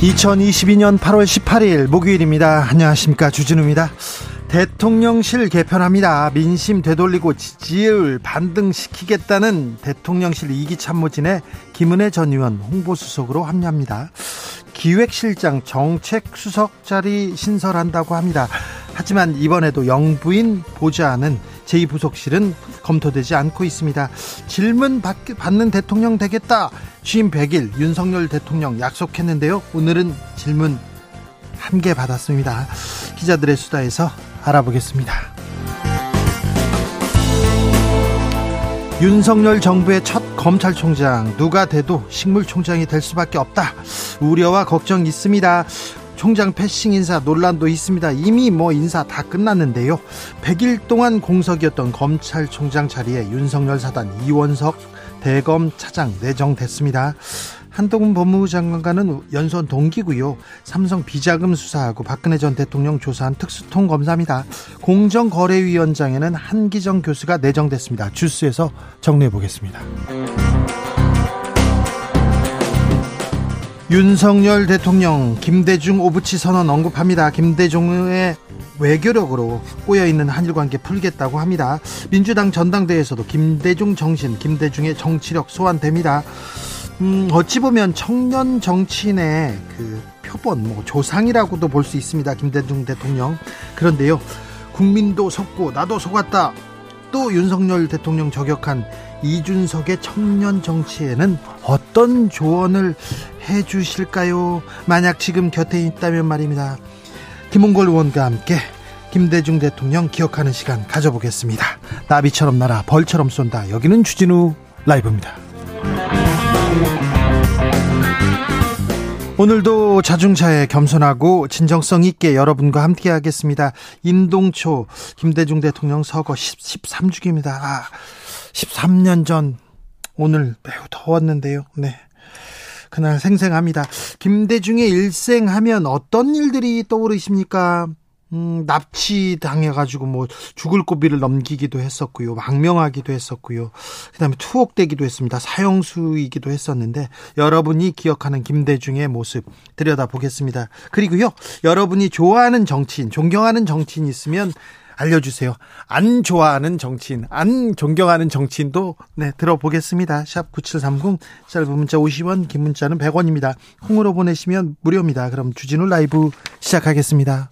2022년 8월 18일 목요일입니다. 안녕하십니까. 주진우입니다. 대통령실 개편합니다. 민심 되돌리고 지지율 반등시키겠다는 대통령실 2기 참모진의 김은혜 전 의원 홍보수석으로 합류합니다. 기획실장 정책수석 자리 신설한다고 합니다. 하지만 이번에도 영부인 보좌하는 제2부속실은 검토되지 않고 있습니다. 질문 받는 대통령 되겠다. 취임 100일 윤석열 대통령 약속했는데요. 오늘은 질문 한 개 받았습니다. 기자들의 수다에서 알아보겠습니다. 윤석열 정부의 첫 검찰총장 누가 돼도 식물총장이 될 수밖에 없다. 우려와 걱정 있습니다. 총장 패싱 인사 논란도 있습니다. 이미 뭐 인사 다 끝났는데요. 100일 동안 공석이었던 검찰총장 자리에 윤석열 사단 이원석 대검 차장 내정됐습니다. 한동훈 법무부 장관과는 연선 동기고요. 삼성 비자금 수사하고 박근혜 전 대통령 조사한 특수통 검사입니다. 공정거래위원장에는 한기정 교수가 내정됐습니다. 주스에서 정리해 보겠습니다. 윤석열 대통령 김대중 오부치 선언 언급합니다. 김대중의 외교력으로 꼬여 있는 한일 관계 풀겠다고 합니다. 민주당 전당대회에서도 김대중 정신, 김대중의 정치력 소환됩니다. 음, 어찌 보면 청년 정치인의 그 표본, 뭐 조상이라고도 볼 수 있습니다. 김대중 대통령. 그런데요, 국민도 속고 나도 속았다. 또 윤석열 대통령 저격한 이준석의 청년 정치에는 어떤 조언을 해 주실까요? 만약 지금 곁에 있다면 말입니다. 김홍걸 의원과 함께 김대중 대통령 기억하는 시간 가져보겠습니다. 나비처럼 날아 벌처럼 쏜다. 여기는 주진우 라이브입니다. 오늘도 자중차에 겸손하고 진정성 있게 여러분과 함께 하겠습니다. 임동초 김대중 대통령 서거 13주기입니다. 아, 13년 전 오늘 매우 더웠는데요. 네. 그날 생생합니다. 김대중의 일생 하면 어떤 일들이 떠오르십니까? 음, 납치 당해가지고 뭐 죽을 고비를 넘기기도 했었고요. 망명하기도 했었고요. 그 다음에 투옥되기도 했습니다. 사형수이기도 했었는데 여러분이 기억하는 김대중의 모습 들여다 보겠습니다. 그리고요. 여러분이 좋아하는 정치인, 존경하는 정치인 있으면 알려주세요. 안 좋아하는 정치인, 안 존경하는 정치인도 네 들어보겠습니다. 샵 9730 짧은 문자 50원, 긴 문자는 100원입니다. 콩으로 보내시면 무료입니다. 그럼 주진우 라이브 시작하겠습니다.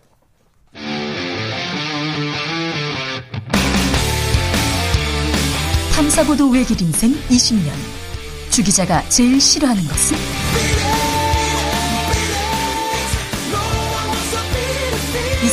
탐사보도 외길 인생 20년. 주 기자가 제일 싫어하는 것은?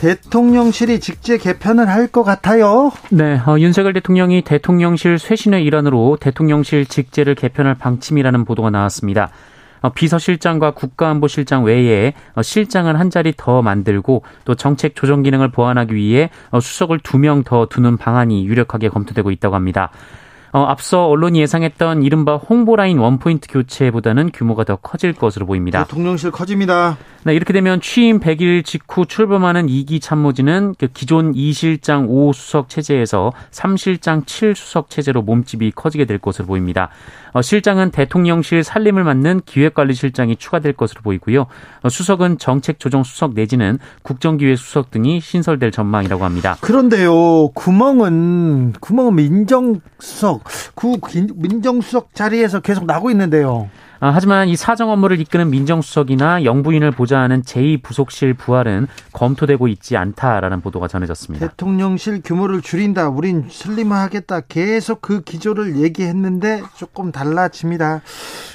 대통령실이 직제 개편을 할 것 같아요. 네, 어, 윤석열 대통령이 대통령실 쇄신의 일환으로 대통령실 직제를 개편할 방침이라는 보도가 나왔습니다. 어, 비서실장과 국가안보실장 외에 어, 실장을 한 자리 더 만들고 또 정책 조정 기능을 보완하기 위해 어, 수석을 두 명 더 두는 방안이 유력하게 검토되고 있다고 합니다. 어, 앞서 언론이 예상했던 이른바 홍보라인 원포인트 교체보다는 규모가 더 커질 것으로 보입니다. 대통령실 커집니다. 네, 이렇게 되면 취임 100일 직후 출범하는 2기 참모진은 그 기존 2실장 5수석 체제에서 3실장 7수석 체제로 몸집이 커지게 될 것으로 보입니다. 어, 실장은 대통령실 살림을 맡는 기획관리실장이 추가될 것으로 보이고요. 어, 수석은 정책조정수석 내지는 국정기획수석 등이 신설될 전망이라고 합니다. 그런데요, 구멍은 구멍은 민정수석, 구 민정수석 자리에서 계속 나고 있는데요. 아, 하지만 이 사정 업무를 이끄는 민정수석이나 영부인을 보좌하는 제2부속실 부활은 검토되고 있지 않다라는 보도가 전해졌습니다. 대통령실 규모를 줄인다. 우린 슬림화하겠다. 계속 그 기조를 얘기했는데 조금 달라집니다.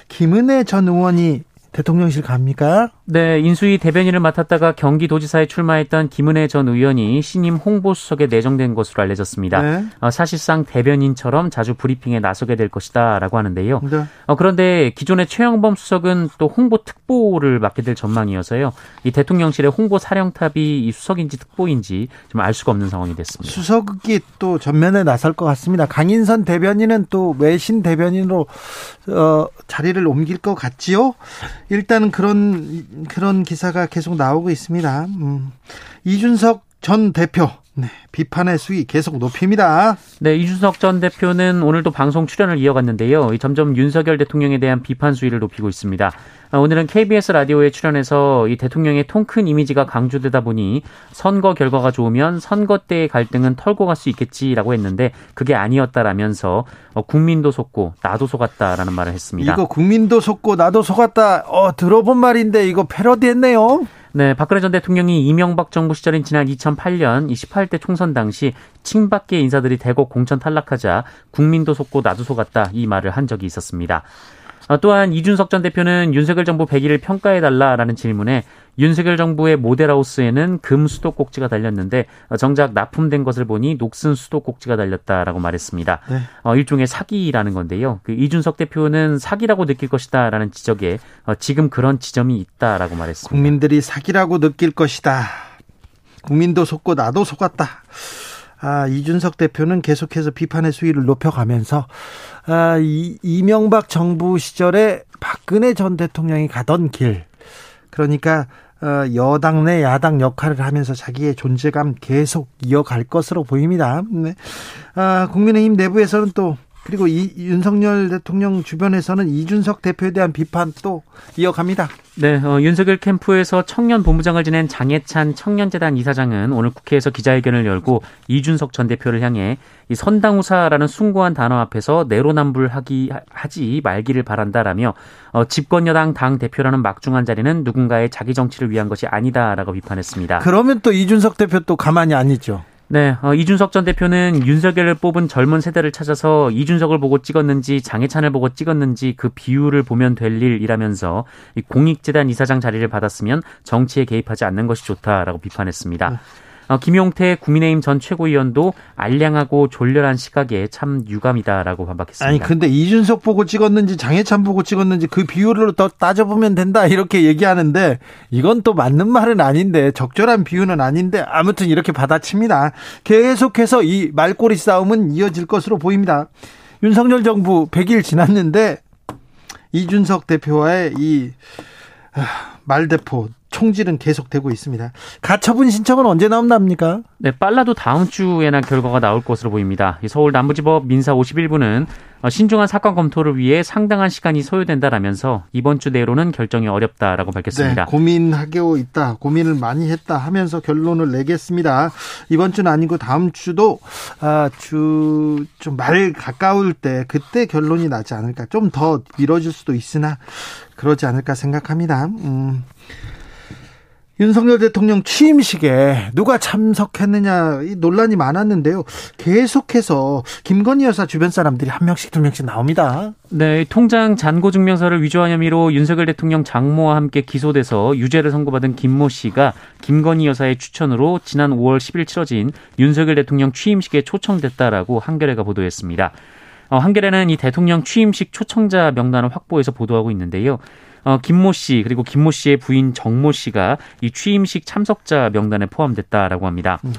김은혜 전 의원이 대통령실 갑니까? 네, 인수위 대변인을 맡았다가 경기도지사에 출마했던 김은혜 전 의원이 신임 홍보수석에 내정된 것으로 알려졌습니다. 네. 어, 사실상 대변인처럼 자주 브리핑에 나서게 될 것이다라고 하는데요. 네. 어, 그런데 기존의 최영범 수석은 또 홍보 특보를 맡게 될 전망이어서요. 이 대통령실의 홍보 사령탑이 이 수석인지 특보인지 좀 알 수가 없는 상황이 됐습니다. 수석이 또 전면에 나설 것 같습니다. 강인선 대변인은 또 외신 대변인으로 어, 자리를 옮길 것 같지요? 일단은 그런 그런 기사가 계속 나오고 있습니다. 음. 이준석 전 대표 네, 비판의 수위 계속 높입니다. 네, 이준석 전 대표는 오늘도 방송 출연을 이어갔는데요. 점점 윤석열 대통령에 대한 비판 수위를 높이고 있습니다. 아, 오늘은 KBS 라디오에 출연해서 이 대통령의 통 큰 이미지가 강조되다 보니 선거 결과가 좋으면 선거 때의 갈등은 털고 갈 수 있겠지라고 했는데 그게 아니었다라면서 어, 국민도 속고 나도 속았다라는 말을 했습니다. 이거 국민도 속고 나도 속았다. 어, 들어본 말인데 이거 패러디했네요. 네, 박근혜 전 대통령이 이명박 정부 시절인 지난 2008년 28대 총선 당시 친박계 인사들이 대거 공천 탈락하자 국민도 속고 나도 속았다 이 말을 한 적이 있었습니다. 어, 또한 이준석 전 대표는 윤석열 정부 100일을 평가해달라라는 질문에 윤석열 정부의 모델하우스에는 금 수도꼭지가 달렸는데 어, 정작 납품된 것을 보니 녹슨 수도꼭지가 달렸다라고 말했습니다. 네. 어, 일종의 사기라는 건데요. 그 이준석 대표는 사기라고 느낄 것이다라는 지적에 어, 지금 그런 지점이 있다라고 말했습니다. 국민들이 사기라고 느낄 것이다. 국민도 속고 나도 속았다. 아, 이준석 대표는 계속해서 비판의 수위를 높여가면서 아, 이, 이명박 정부 시절에 박근혜 전 대통령이 가던 길 그러니까 어, 여당 내 야당 역할을 하면서 자기의 존재감 계속 이어갈 것으로 보입니다. 네. 아, 국민의힘 내부에서는 또 그리고 이, 윤석열 대통령 주변에서는 이준석 대표에 대한 비판 또 이어갑니다. 네, 어, 윤석열 캠프에서 청년 본부장을 지낸 장해찬 청년재단 이사장은 오늘 국회에서 기자회견을 열고 이준석 전 대표를 향해 이 선당우사라는 숭고한 단어 앞에서 내로남불하기 하지 말기를 바란다라며 어, 집권 여당 당 대표라는 막중한 자리는 누군가의 자기 정치를 위한 것이 아니다라고 비판했습니다. 그러면 또 이준석 대표 또 가만히 안 있죠. 네, 어, 이준석 전 대표는 윤석열을 뽑은 젊은 세대를 찾아서 이준석을 보고 찍었는지 장해찬을 보고 찍었는지 그 비율을 보면 될 일이라면서 공익재단 이사장 자리를 받았으면 정치에 개입하지 않는 것이 좋다라고 비판했습니다. 네. 어, 김용태 국민의힘 전 최고위원도 알량하고 졸렬한 시각에 참 유감이다라고 반박했습니다. 아니 근데 이준석 보고 찍었는지 장해찬 보고 찍었는지 그 비율로 더 따져보면 된다 이렇게 얘기하는데 이건 또 맞는 말은 아닌데 적절한 비유는 아닌데 아무튼 이렇게 받아칩니다. 계속해서 이 말꼬리 싸움은 이어질 것으로 보입니다. 윤석열 정부 100일 지났는데 이준석 대표와의 이 아, 말대포 총질은 계속되고 있습니다. 가처분 신청은 언제 나온답니까? 네, 빨라도 다음 주에나 결과가 나올 것으로 보입니다. 서울 남부지법 민사 51부는 어, 신중한 사건 검토를 위해 상당한 시간이 소요된다라면서 이번 주 내로는 결정이 어렵다라고 밝혔습니다. 네, 고민하고 있다, 고민을 많이 했다 하면서 결론을 내겠습니다. 이번 주는 아니고 다음 주도 아, 주 좀 말 가까울 때 그때 결론이 나지 않을까. 좀 더 미뤄질 수도 있으나 그러지 않을까 생각합니다. 음. 윤석열 대통령 취임식에 누가 참석했느냐 논란이 많았는데요. 계속해서 김건희 여사 주변 사람들이 한 명씩 두 명씩 나옵니다. 네, 통장 잔고 증명서를 위조한 혐의로 윤석열 대통령 장모와 함께 기소돼서 유죄를 선고받은 김모 씨가 김건희 여사의 추천으로 지난 5월 10일 치러진 윤석열 대통령 취임식에 초청됐다라고 한겨레가 보도했습니다. 어, 한겨레는 이 대통령 취임식 초청자 명단을 확보해서 보도하고 있는데요. 어, 김모 씨 그리고 김모 씨의 부인 정모 씨가 이 취임식 참석자 명단에 포함됐다라고 합니다. 음.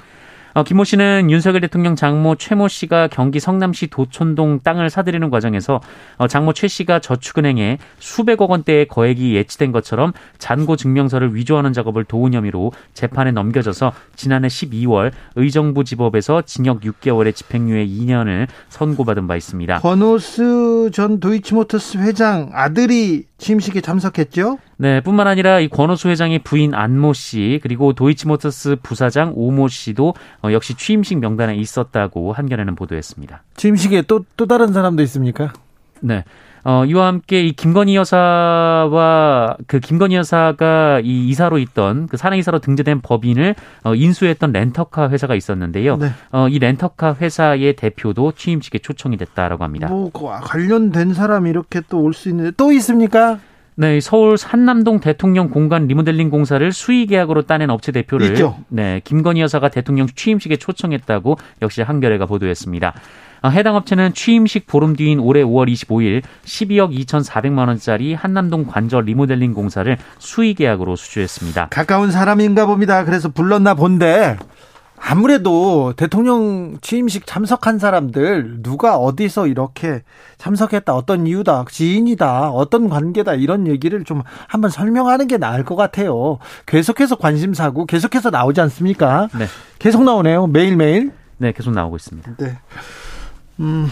어, 김모 씨는 윤석열 대통령 장모 최모 씨가 경기 성남시 도촌동 땅을 사들이는 과정에서 어, 장모 최 씨가 저축은행에 수백억 원대의 거액이 예치된 것처럼 잔고 증명서를 위조하는 작업을 도운 혐의로 재판에 넘겨져서 지난해 12월 의정부 지법에서 징역 6개월의 집행유예 2년을 선고받은 바 있습니다. 권오스 전 도이치모터스 회장 아들이 취임식에 참석했죠? 네, 뿐만 아니라 이 권오수 회장의 부인 안모 씨 그리고 도이치모터스 부사장 오모 씨도 어, 역시 취임식 명단에 있었다고 한겨레는 보도했습니다. 취임식에 또 또 다른 사람도 있습니까? 네. 어, 이와 함께 이 김건희 여사와 그 김건희 여사가 이 이사로 있던 그 사내 이사로 등재된 법인을 어, 인수했던 렌터카 회사가 있었는데요. 네. 어, 이 렌터카 회사의 대표도 취임식에 초청이 됐다라고 합니다. 뭐그 관련된 사람이 이렇게 또 올 수 있는데 또 있습니까? 네, 서울 산남동 대통령 공간 리모델링 공사를 수의 계약으로 따낸 업체 대표를 있죠. 네, 김건희 여사가 대통령 취임식에 초청했다고 역시 한겨레가 보도했습니다. 아, 해당 업체는 취임식 보름 뒤인 올해 5월 25일 12억 2,400만 원짜리 한남동 관절 리모델링 공사를 수의 계약으로 수주했습니다. 가까운 사람인가 봅니다. 그래서 불렀나 본데 아무래도 대통령 취임식 참석한 사람들 누가 어디서 이렇게 참석했다 어떤 이유다 지인이다 어떤 관계다 이런 얘기를 좀 한번 설명하는 게 나을 것 같아요 계속해서 관심사고 계속해서 나오지 않습니까 네. 계속 나오네요 매일매일 네 계속 나오고 있습니다 네. 음,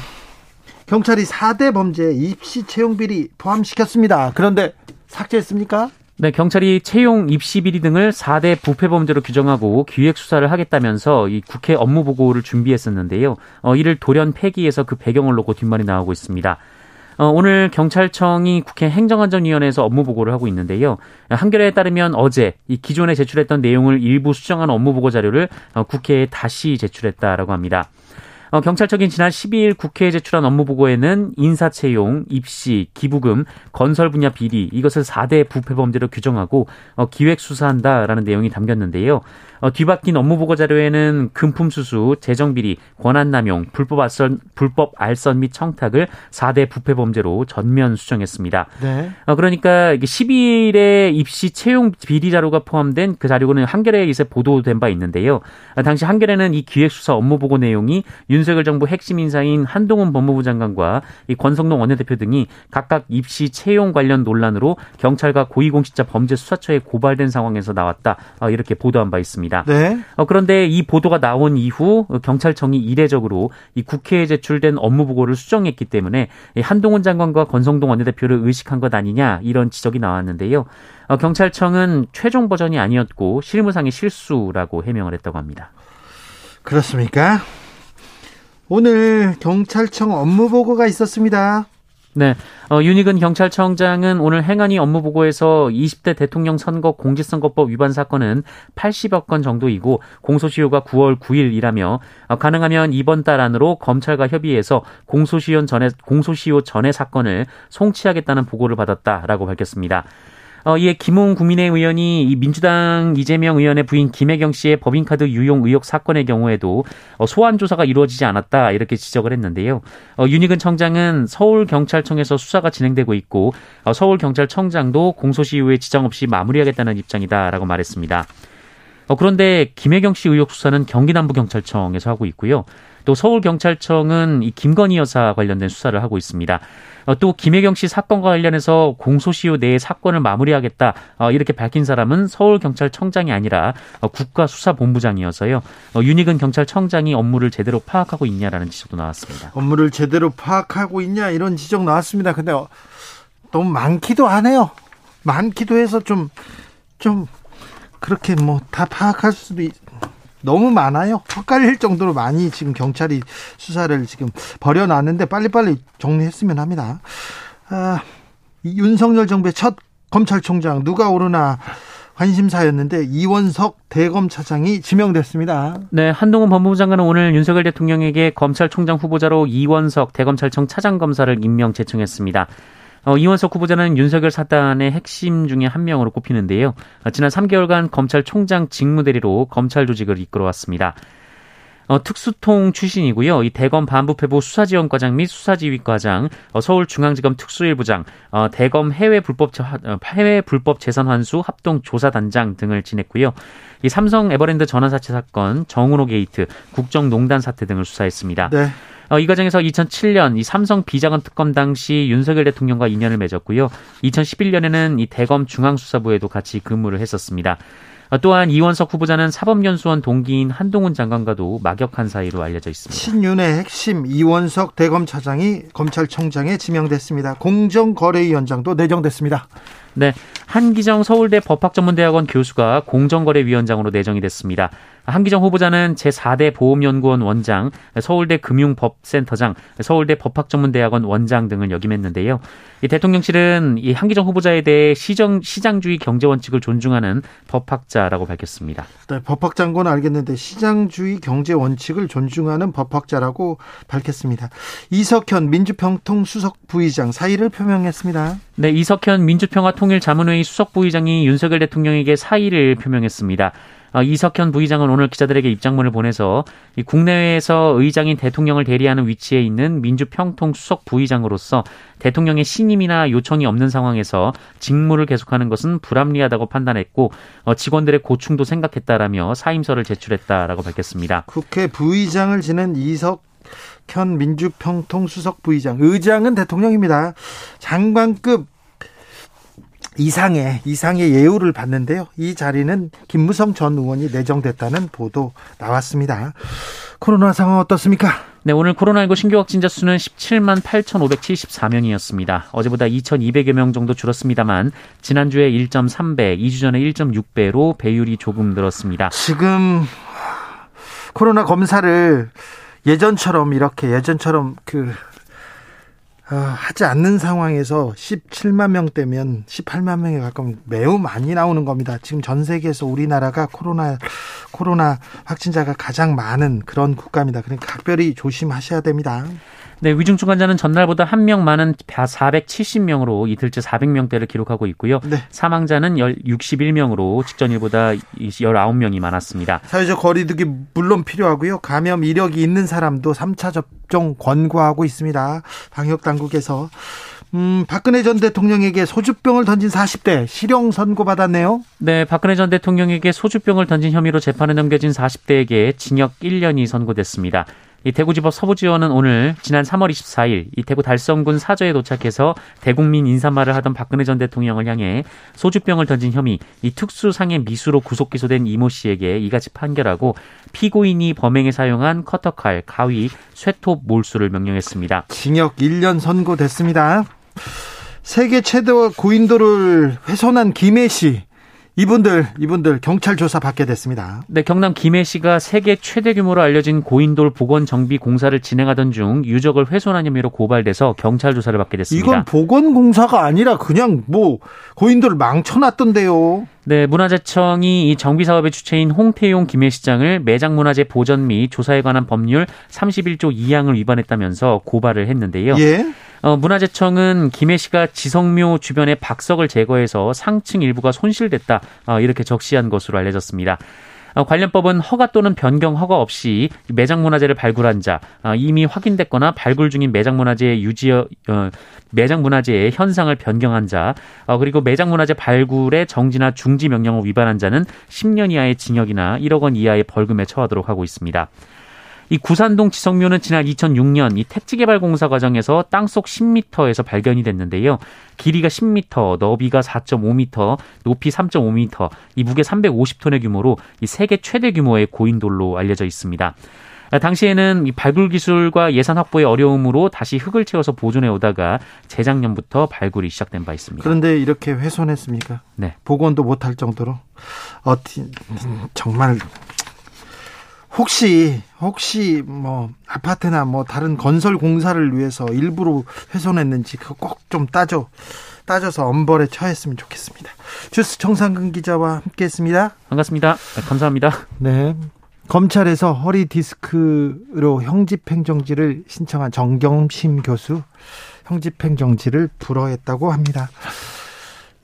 경찰이 4대 범죄 입시 채용 비리 포함시켰습니다. 그런데 삭제했습니까? 네, 경찰이 채용 입시 비리 등을 4대 부패 범죄로 규정하고 기획 수사를 하겠다면서 이 국회 업무 보고를 준비했었는데요. 어, 이를 돌연 폐기해서 그 배경을 놓고 뒷말이 나오고 있습니다. 어, 오늘 경찰청이 국회 행정안전위원회에서 업무 보고를 하고 있는데요. 한겨레에 따르면 어제 이 기존에 제출했던 내용을 일부 수정한 업무 보고 자료를 어, 국회에 다시 제출했다라고 합니다. 어, 경찰청이 지난 12일 국회에 제출한 업무 보고에는 인사 채용, 입시, 기부금, 건설 분야 비리 이것을 4대 부패 범죄로 규정하고 어, 기획 수사한다라는 내용이 담겼는데요. 어, 뒤바뀐 업무 보고 자료에는 금품 수수, 재정 비리, 권한 남용, 불법 알선 불법 알선 및 청탁을 4대 부패 범죄로 전면 수정했습니다. 네. 어, 그러니까 12일에 입시 채용 비리 자료가 포함된 그 자료는 한겨레에 이제 보도된 바 있는데요. 어, 당시 한겨레는 이 기획 수사 업무 보고 내용이 윤석열 정부 핵심 인사인 한동훈 법무부 장관과 이 권성동 원내대표 등이 각각 입시 채용 관련 논란으로 경찰과 고위공직자 범죄수사처에 고발된 상황에서 나왔다. 어, 이렇게 보도한 바 있습니다. 있습니다. 네. 어, 그런데 이 보도가 나온 이후 경찰청이 이례적으로 이 국회에 제출된 업무 보고를 수정했기 때문에 한동훈 장관과 권성동 원내대표를 의식한 것 아니냐 이런 지적이 나왔는데요. 어, 경찰청은 최종 버전이 아니었고 실무상의 실수라고 해명을 했다고 합니다. 그렇습니까? 오늘 경찰청 업무 보고가 있었습니다. 네. 어, 윤희근 경찰청장은 오늘 행안위 업무 보고에서 20대 대통령 선거 공직선거법 위반 사건은 80여 건 정도이고 공소시효가 9월 9일이라며 어, 가능하면 이번 달 안으로 검찰과 협의해서 공소시효 전에 공소시효 전의 사건을 송치하겠다는 보고를 받았다라고 밝혔습니다. 어, 이에 김웅 국민의힘 의원이 이 민주당 이재명 의원의 부인 김혜경 씨의 법인카드 유용 의혹 사건의 경우에도 어, 소환 조사가 이루어지지 않았다 이렇게 지적을 했는데요. 어, 윤희근 청장은 서울 경찰청에서 수사가 진행되고 있고 어, 서울 경찰청장도 공소시 이후에 지장 없이 마무리하겠다는 입장이다라고 말했습니다. 어, 그런데 김혜경 씨 의혹 수사는 경기남부경찰청에서 하고 있고요. 또 서울경찰청은 이 김건희 여사 관련된 수사를 하고 있습니다. 어, 또 김혜경 씨 사건과 관련해서 공소시효 내에 사건을 마무리하겠다 어, 이렇게 밝힌 사람은 서울경찰청장이 아니라 어, 국가수사본부장이어서요. 윤희근 경찰청장이 업무를 제대로 파악하고 있냐라는 지적도 나왔습니다. 업무를 제대로 파악하고 있냐 이런 지적 나왔습니다. 근데 너무 많기도 하네요. 많기도 해서 좀좀 좀 그렇게 뭐 다 파악할 수도 있, 너무 많아요. 헷갈릴 정도로 많이 지금 경찰이 수사를 지금 벌여놨는데 빨리빨리 정리했으면 합니다. 아, 윤석열 정부의 첫 검찰총장 누가 오르나 관심사였는데 이원석 대검차장이 지명됐습니다. 네, 한동훈 법무부 장관은 오늘 윤석열 대통령에게 검찰총장 후보자로 이원석 대검찰청 차장검사를 임명 제청했습니다. 어, 이원석 후보자는 윤석열 사단의 핵심 중에 한 명으로 꼽히는데요. 어, 지난 3개월간 검찰총장 직무대리로 검찰 조직을 이끌어왔습니다. 어, 특수통 출신이고요. 이 대검 반부패부 수사지원과장 및 수사지휘과장, 어, 서울중앙지검 특수일부장, 어, 대검 해외 불법 어, 해외 불법 재산 환수 합동 조사단장 등을 지냈고요. 이 삼성 에버랜드 전환사채 사건, 정운호 게이트, 국정농단 사태 등을 수사했습니다. 네. 어, 이 과정에서 2007년 이 삼성 비자금 특검 당시 윤석열 대통령과 인연을 맺었고요. 2011년에는 이 대검 중앙수사부에도 같이 근무를 했었습니다. 어, 또한 이원석 후보자는 사법연수원 동기인 한동훈 장관과도 막역한 사이로 알려져 있습니다. 신윤의 핵심 이원석 대검차장이 검찰청장에 지명됐습니다. 공정거래위원장도 내정됐습니다. 네, 한기정 서울대 법학전문대학원 교수가 공정거래위원장으로 내정이 됐습니다. 한기정 후보자는 제4대 보험연구원 원장, 서울대 금융법센터장, 서울대 법학전문대학원 원장 등을 역임했는데요. 이 대통령실은 이 한기정 후보자에 대해 시정, 시장주의 경제 원칙을 존중하는 법학자라고 밝혔습니다. 네, 법학장고는 알겠는데 시장주의 경제 원칙을 존중하는 법학자라고 밝혔습니다. 이석현 민주평통 수석 부의장 사의를 표명했습니다. 네, 이석현 민주평화 통일 자문회의 수석 부의장이 윤석열 대통령에게 사의를 표명했습니다. 어, 이석현 부의장은 오늘 기자들에게 입장문을 보내서 국내외에서 의장인 대통령을 대리하는 위치에 있는 민주평통 수석 부의장으로서 대통령의 신임이나 요청이 없는 상황에서 직무를 계속하는 것은 불합리하다고 판단했고 어, 직원들의 고충도 생각했다라며 사임서를 제출했다라고 밝혔습니다. 국회 부의장을 지낸 이석 현 민주평통 수석 부의장 의장은 대통령입니다. 장관급 이상의 이상의 예우를 받는데요. 이 자리는 김무성 전 의원이 내정됐다는 보도 나왔습니다. 코로나 상황 어떻습니까? 네, 오늘 코로나19 신규 확진자 수는 17만 8,574명이었습니다. 어제보다 2,200여 명 정도 줄었습니다만 지난주에 1.3배, 2주 전에 1.6배로 배율이 조금 늘었습니다. 지금 코로나 검사를 예전처럼 이렇게 예전처럼 그 어, 하지 않는 상황에서 17만 명대면 18만 명에 가까운 매우 많이 나오는 겁니다. 지금 전 세계에서 우리나라가 코로나 코로나 확진자가 가장 많은 그런 국가입니다. 그러니까 각별히 조심하셔야 됩니다. 네, 위중증 환자는 전날보다 한 명 많은 470명으로 이틀째 400명대를 기록하고 있고요. 네. 사망자는 61명으로 직전일보다 19명이 많았습니다. 사회적 거리두기 물론 필요하고요. 감염 이력이 있는 사람도 3차 접종 권고하고 있습니다. 방역 당국에서 음, 박근혜 전 대통령에게 소주병을 던진 40대 실형 선고받았네요. 네, 박근혜 전 대통령에게 소주병을 던진 혐의로 재판에 넘겨진 40대에게 징역 1년이 선고됐습니다. 이 대구지법 서부지원은 오늘 지난 3월 24일 이 대구 달성군 사저에 도착해서 대국민 인사말을 하던 박근혜 전 대통령을 향해 소주병을 던진 혐의, 이 특수상해 미수로 구속 기소된 이모 씨에게 이같이 판결하고 피고인이 범행에 사용한 커터칼, 가위, 쇠톱 몰수를 명령했습니다. 징역 1년 선고됐습니다. 세계 최대 고인돌을 훼손한 김해 씨 이분들 이분들 경찰 조사 받게 됐습니다. 네, 경남 김해시가 세계 최대 규모로 알려진 고인돌 복원 정비 공사를 진행하던 중 유적을 훼손한 혐의로 고발돼서 경찰 조사를 받게 됐습니다. 이건 복원 공사가 아니라 그냥 뭐 고인돌을 망쳐놨던데요. 네, 문화재청이 이 정비 사업의 주체인 홍태용 김해시장을 매장문화재 보전 및 조사에 관한 법률 31조 2항을 위반했다면서 고발을 했는데요. 예. 어, 문화재청은 김해 씨가 지성묘 주변의 박석을 제거해서 상층 일부가 손실됐다 어, 이렇게 적시한 것으로 알려졌습니다. 어, 관련법은 허가 또는 변경 허가 없이 매장 문화재를 발굴한 자, 어, 이미 확인됐거나 발굴 중인 매장 문화재의 유지 어, 매장 문화재의 현상을 변경한 자, 어, 그리고 매장 문화재 발굴의 정지나 중지 명령을 위반한 자는 10년 이하의 징역이나 1억 원 이하의 벌금에 처하도록 하고 있습니다. 이 구산동 지성묘는 지난 2006년 이 택지 개발 공사 과정에서 땅속 10m에서 발견이 됐는데요. 길이가 10m, 너비가 4.5m, 높이 3.5m, 이 무게 350톤의 규모로 이 세계 최대 규모의 고인돌로 알려져 있습니다. 당시에는 이 발굴 기술과 예산 확보의 어려움으로 다시 흙을 채워서 보존해 오다가 재작년부터 발굴이 시작된 바 있습니다. 그런데 이렇게 훼손했습니까? 네. 복원도 못할 정도로 어, 정말 혹시 혹시 뭐 아파트나 뭐 다른 건설 공사를 위해서 일부러 훼손했는지 그거 꼭 좀 따져 따져서 엄벌에 처했으면 좋겠습니다. 주스 정상근 기자와 함께했습니다. 반갑습니다. 네, 감사합니다. 네. 검찰에서 허리 디스크로 형집행정지를 신청한 정경심 교수 형집행정지를 불허했다고 합니다.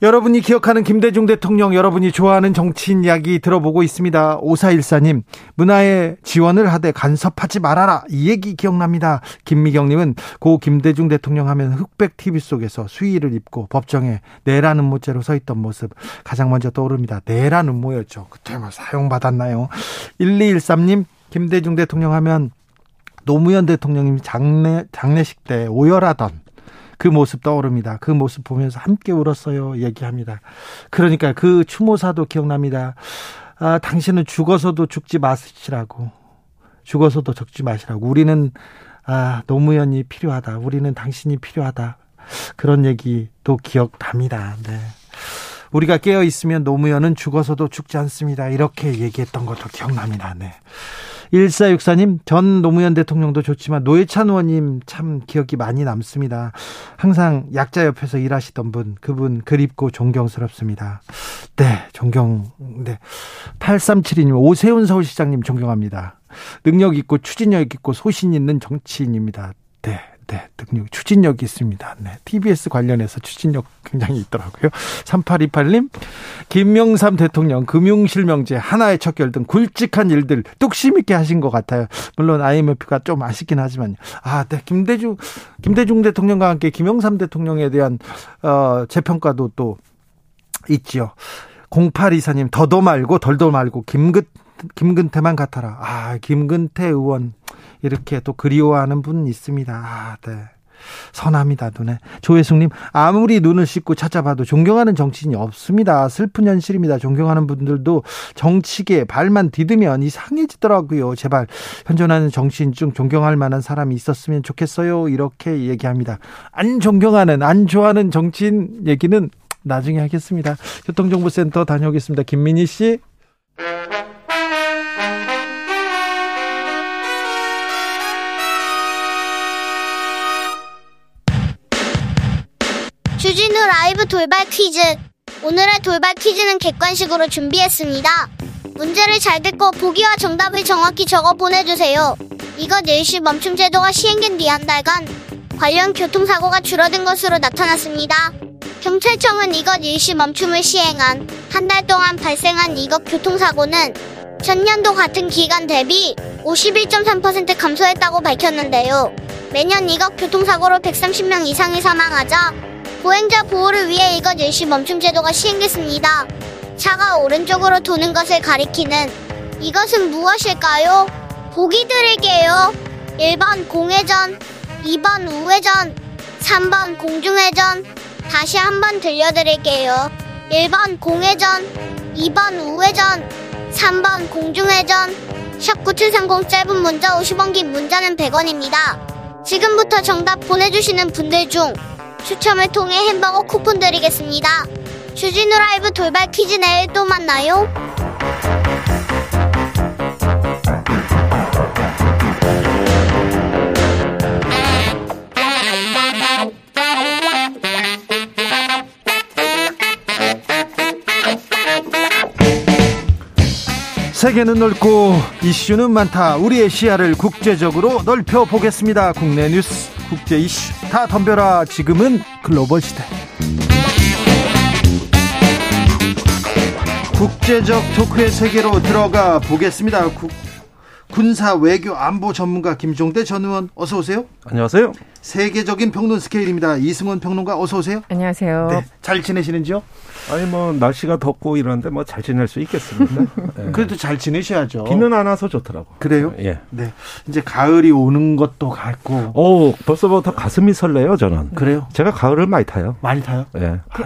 여러분이 기억하는 김대중 대통령, 여러분이 좋아하는 정치인 이야기 들어보고 있습니다. 5414님, 문화에 지원을 하되 간섭하지 말아라. 이 얘기 기억납니다. 김미경님은 고 김대중 대통령 하면 흑백 TV 속에서 수의를 입고 법정에 내라는 모자로 서 있던 모습 가장 먼저 떠오릅니다. 내라는 모였죠. 그때 뭐 사용받았나요? 1213님, 김대중 대통령 하면 노무현 대통령님 장례, 장례식 때 오열하던 그 모습 떠오릅니다. 그 모습 보면서 함께 울었어요. 얘기합니다. 그러니까 그 추모사도 기억납니다. 아, 당신은 죽어서도 죽지 마시라고. 죽어서도 적지 마시라고. 우리는 아, 노무현이 필요하다. 우리는 당신이 필요하다. 그런 얘기도 기억납니다. 네. 우리가 깨어 있으면 노무현은 죽어서도 죽지 않습니다. 이렇게 얘기했던 것도 기억납니다. 네. 1464님, 전 노무현 대통령도 좋지만 노회찬 의원님 참 기억이 많이 남습니다. 항상 약자 옆에서 일하시던 분, 그분 그립고 존경스럽습니다. 네, 존경, 네. 8372님, 오세훈 서울시장님 존경합니다. 능력 있고 추진력 있고 소신 있는 정치인입니다. 네. 네, 능력, 추진력이 있습니다. 네, TBS 관련해서 추진력 굉장히 있더라고요. 3828님, 김명삼 대통령 금융실명제, 하나의 척결 등 굵직한 일들 뚝심 있게 하신 것 같아요. 물론 IMF가 좀 아쉽긴 하지만요. 아, 네, 김대중, 김대중 대통령과 함께 김영삼 대통령에 대한, 어, 재평가도 또 있지요. 0824님, 더도 말고 덜도 말고 김근, 김근태만 같아라. 아, 김근태 의원. 이렇게 또 그리워하는 분 있습니다. 아, 네. 선합니다, 눈에. 조혜숙님, 아무리 눈을 씻고 찾아봐도 존경하는 정치인이 없습니다. 슬픈 현실입니다. 존경하는 분들도 정치계 발만 디디면 이상해지더라고요. 제발, 현존하는 정치인 중 존경할 만한 사람이 있었으면 좋겠어요. 이렇게 얘기합니다. 안 존경하는, 안 좋아하는 정치인 얘기는 나중에 하겠습니다. 교통정보센터 다녀오겠습니다. 김민희 씨. 라이브 돌발 퀴즈. 오늘의 돌발 퀴즈는 객관식으로 준비했습니다. 문제를 잘 듣고 보기와 정답을 정확히 적어 보내주세요. 이것 일시 멈춤 제도가 시행된 뒤 한 달간 관련 교통사고가 줄어든 것으로 나타났습니다. 경찰청은 이것 일시 멈춤을 시행한 한 달 동안 발생한 이것 교통사고는 전년도 같은 기간 대비 51.3% 감소했다고 밝혔는데요. 매년 이것 교통사고로 130명 이상이 사망하자 보행자 보호를 위해 이것 일시 멈춤 제도가 시행됐습니다. 차가 오른쪽으로 도는 것을 가리키는 이것은 무엇일까요? 보기 드릴게요. 1번 공회전, 2번 우회전, 3번 공중회전. 다시 한번 들려드릴게요. 1번 공회전, 2번 우회전, 3번 공중회전. 샵 9730 짧은 문자 50원 긴 문자는 100원입니다. 지금부터 정답 보내주시는 분들 중 추첨을 통해 햄버거 쿠폰 드리겠습니다. 주진우 라이브 돌발 퀴즈 내일 또 만나요. 세계는 넓고 이슈는 많다. 우리의 시야를 국제적으로 넓혀 보겠습니다. 국내 뉴스, 국제 이슈 다 덤벼라. 지금은 글로벌 시대. 국제적 토크의 세계로 들어가 보겠습니다. 국, 군사 외교 안보 전문가 김종대 전 의원 어서 오세요. 안녕하세요. 세계적인 평론 스케일입니다. 이승원 평론가 어서 오세요. 안녕하세요. 네, 잘 지내시는지요? 아니 뭐 날씨가 덥고 이러는데 뭐 잘 지낼 수 있겠습니까? 네. 그래도 잘 지내셔야죠. 비는 안 와서 좋더라고. 그래요? 예. 네. 이제 가을이 오는 것도 같고. 오, 벌써부터 가슴이 설레요, 저는. 그래요? 제가 가을을 많이 타요. 많이 타요? 예. 그,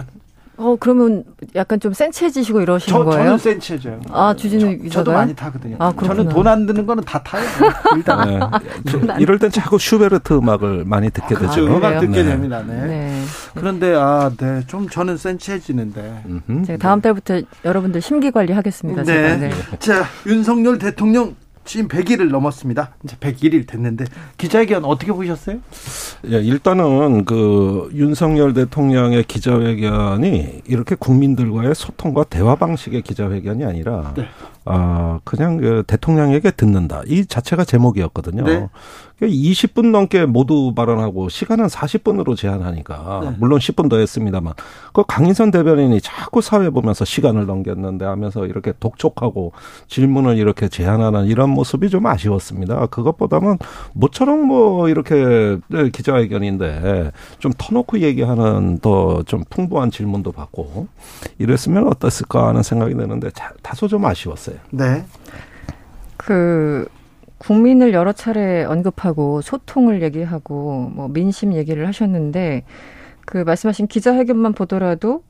어 그러면 약간 좀 센치해지시고 이러시는 저, 거예요? 저는 센치해져요. 아 주진우 기자가 저도 많이 타거든요. 아, 저는 돈 안 드는 거는 다 타요. 일단 네. 이럴 땐 자꾸 슈베르트 음악을 많이 듣게 아, 되죠. 음악 그래요? 듣게 네. 됩니다. 네. 네. 그런데 아, 네, 좀 저는 센치해지는데. 음흠. 제가 다음 달부터 여러분들 심기 관리 하겠습니다. 제가. 네. 자, 윤석열 대통령 지금 100일을 넘었습니다. 이제 101일 됐는데 기자회견 어떻게 보셨어요? 예, 일단은 그 윤석열 대통령의 기자회견이 이렇게 국민들과의 소통과 대화 방식의 기자회견이 아니라 네. 아 그냥 그 대통령에게 듣는다 이 자체가 제목이었거든요. 네. 20분 넘게 모두 발언하고 시간은 40분으로 제한하니까 네. 물론 10분 더 했습니다만 그 강인선 대변인이 자꾸 사회 보면서 시간을 넘겼는데 하면서 이렇게 독촉하고 질문을 이렇게 제한하는 이런 모습이 좀 아쉬웠습니다. 그것보다는 모처럼 뭐 이렇게 네, 기자회견인데 좀 터놓고 얘기하는 더 좀 풍부한 질문도 받고 이랬으면 어땠을까 하는 생각이 드는데 자- 다소 좀 아쉬웠어요. 네. 그 국민을 여러 차례 언급하고 소통을 얘기하고 뭐 민심 얘기를 하셨는데 그 말씀하신 기자회견만 보더라도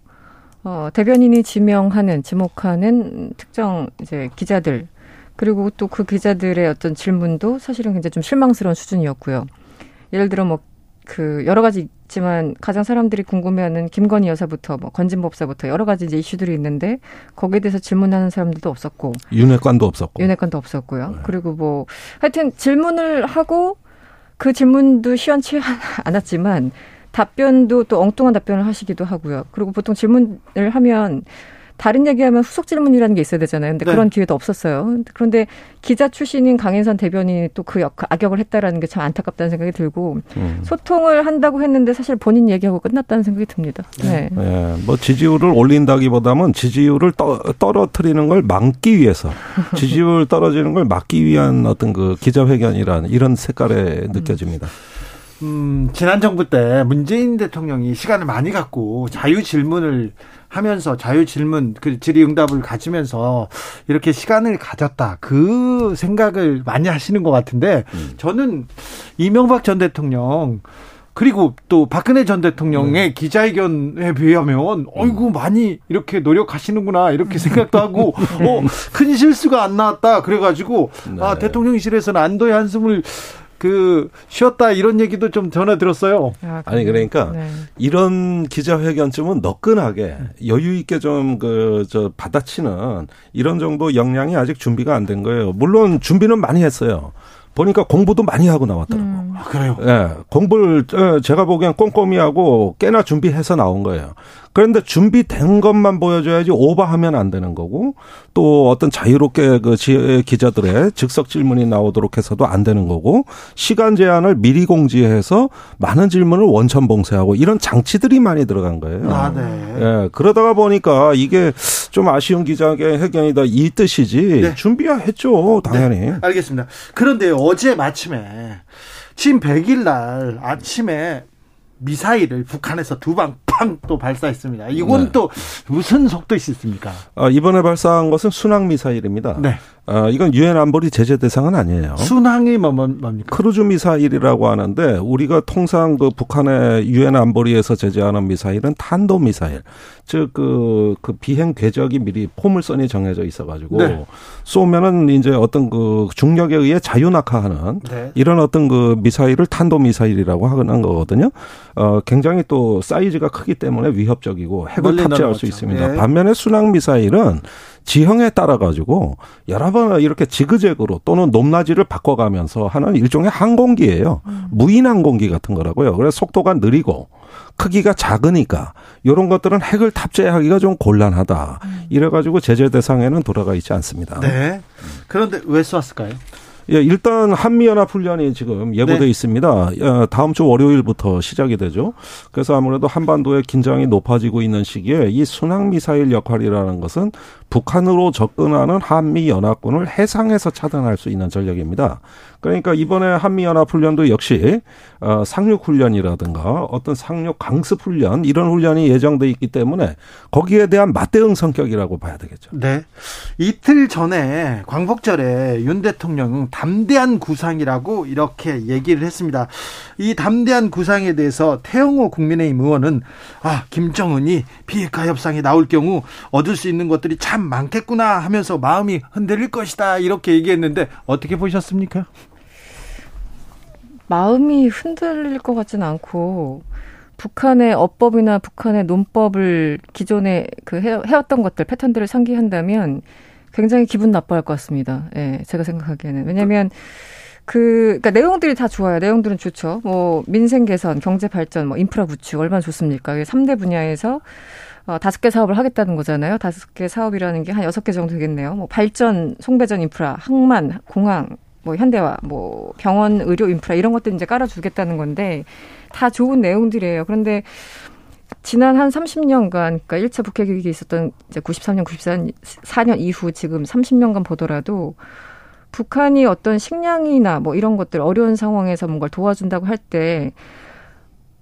어 대변인이 지명하는 지목하는 특정 이제 기자들 그리고 또 그 기자들의 어떤 질문도 사실은 굉장히 좀 실망스러운 수준이었고요. 예를 들어 뭐 그 여러 가지 있지만 가장 사람들이 궁금해하는 김건희 여사부터 뭐 건진법사부터 여러 가지 이제 이슈들이 있는데 거기에 대해서 질문하는 사람들도 없었고 윤회관도 없었고 윤회관도 없었고요. 네. 그리고 뭐 하여튼 질문을 하고 그 질문도 시원치 않았지만 답변도 또 엉뚱한 답변을 하시기도 하고요. 그리고 보통 질문을 하면 다른 얘기하면 후속 질문이라는 게 있어야 되잖아요. 근데 네. 그런 기회도 없었어요. 그런데 기자 출신인 강인선 대변인이 또 그 악역을 했다라는 게 참 안타깝다는 생각이 들고 음. 소통을 한다고 했는데 사실 본인 얘기하고 끝났다는 생각이 듭니다. 네. 네. 뭐 지지율을 올린다기보다는 지지율을 떠, 떨어뜨리는 걸 막기 위해서 지지율 떨어지는 걸 막기 위한 어떤 그 기자회견이란 이런 색깔에 느껴집니다. 음, 지난 정부 때 문재인 대통령이 시간을 많이 갖고 자유 질문을 하면서 자유 질문 그 질의응답을 가지면서 이렇게 시간을 가졌다 그 생각을 많이 하시는 것 같은데 음. 저는 이명박 전 대통령 그리고 또 박근혜 전 대통령의 네. 기자회견에 비하면 어이구 많이 이렇게 노력하시는구나 이렇게 생각도 하고 네. 어큰 실수가 안 나왔다 그래가지고 네. 아 대통령실에서는 안도의 한숨을 그 쉬었다 이런 얘기도 좀 전해 들었어요. 아, 니 그러니까 네. 이런 기자회견쯤은 너끈하게 여유 있게 좀 그 저 받아치는 이런 정도 역량이 아직 준비가 안 된 거예요. 물론 준비는 많이 했어요. 보니까 공부도 많이 하고 나왔더라고. 음. 아, 그래요? 예. 공부를 제가 보기엔 꼼꼼히 하고 꽤나 준비해서 나온 거예요. 그런데 준비된 것만 보여줘야지 오버하면 안 되는 거고 또 어떤 자유롭게 그 기자들의 즉석 질문이 나오도록 해서도 안 되는 거고 시간 제한을 미리 공지해서 많은 질문을 원천 봉쇄하고 이런 장치들이 많이 들어간 거예요. 아, 네. 예. 그러다가 보니까 이게 좀 아쉬운 기자의 해견이다 이 뜻이지 네. 준비야 했죠 당연히. 네. 알겠습니다. 그런데 어제 마침에 지금 100일 날 아침에 미사일을 북한에서 두 방 팡 또 발사했습니다. 이건 네. 또 무슨 속도 있습니까? 아, 이번에 발사한 것은 순항 미사일입니다. 네. 아, 이건 유엔 안보리 제재 대상은 아니에요. 순항이 뭐, 뭐, 뭡니까? 크루즈 미사일이라고 하는데 우리가 통상 그 북한의 유엔 안보리에서 제재하는 미사일은 탄도 미사일. 즉, 그, 그 비행 궤적이 미리 포물선이 정해져 있어가지고 네. 쏘면은 이제 어떤 그 중력에 의해 자유낙하하는 네. 이런 어떤 그 미사일을 탄도 미사일이라고 하는 거거든요. 어, 굉장히 또 사이즈가 크기 때문에 위협적이고 핵을 탑재할 수 있습니다. 네. 반면에 순항 미사일은 지형에 따라 가지고 여러 번 이렇게 지그재그로 또는 높낮이를 바꿔가면서 하는 일종의 항공기예요. 음. 무인 항공기 같은 거라고요. 그래서 속도가 느리고 크기가 작으니까 이런 것들은 핵을 탑재하기가 좀 곤란하다. 음. 이래가지고 제재 대상에는 돌아가 있지 않습니다. 네. 그런데 왜 쏘았을까요? 예, 일단 한미연합훈련이 지금 예고돼 네. 있습니다. 다음 주 월요일부터 시작이 되죠. 그래서 아무래도 한반도의 긴장이 높아지고 있는 시기에 이 순항미사일 역할이라는 것은 북한으로 접근하는 한미 연합군을 해상에서 차단할 수 있는 전력입니다. 그러니까 이번에 한미 연합 훈련도 역시 어 상륙 훈련이라든가 어떤 상륙 강습 훈련 이런 훈련이 예정돼 있기 때문에 거기에 대한 맞대응 성격이라고 봐야 되겠죠. 네. 이틀 전에 광복절에 윤 대통령은 담대한 구상이라고 이렇게 얘기를 했습니다. 이 담대한 구상에 대해서 태영호 국민의힘 의원은 아, 김정은이 비핵화 협상에 나올 경우 얻을 수 있는 것들이 참 많겠구나 하면서 마음이 흔들릴 것이다 이렇게 얘기했는데 어떻게 보셨습니까? 마음이 흔들릴 것 같지는 않고 북한의 어법이나 북한의 논법을 기존에 그 해, 해왔던 것들 패턴들을 상기한다면 굉장히 기분 나빠할 것 같습니다. 예, 제가 생각하기에는 왜냐하면 그, 그니까 내용들이 다 좋아요. 내용들은 좋죠. 뭐, 민생 개선, 경제 발전, 뭐, 인프라 구축, 얼마나 좋습니까? 3대 분야에서 어, 다섯 개 사업을 하겠다는 거잖아요. 다섯 개 사업이라는 게 한 여섯 개 정도 되겠네요. 뭐 발전, 송배전 인프라, 항만, 공항, 뭐 현대화, 뭐 병원, 의료 인프라 이런 것들 이제 깔아주겠다는 건데 다 좋은 내용들이에요. 그런데 지난 한 30년간, 그러니까 1차 북핵 위기 있었던 이제 93년, 94년 이후 지금 30년간 보더라도 북한이 어떤 식량이나 뭐 이런 것들 어려운 상황에서 뭔가를 도와준다고 할 때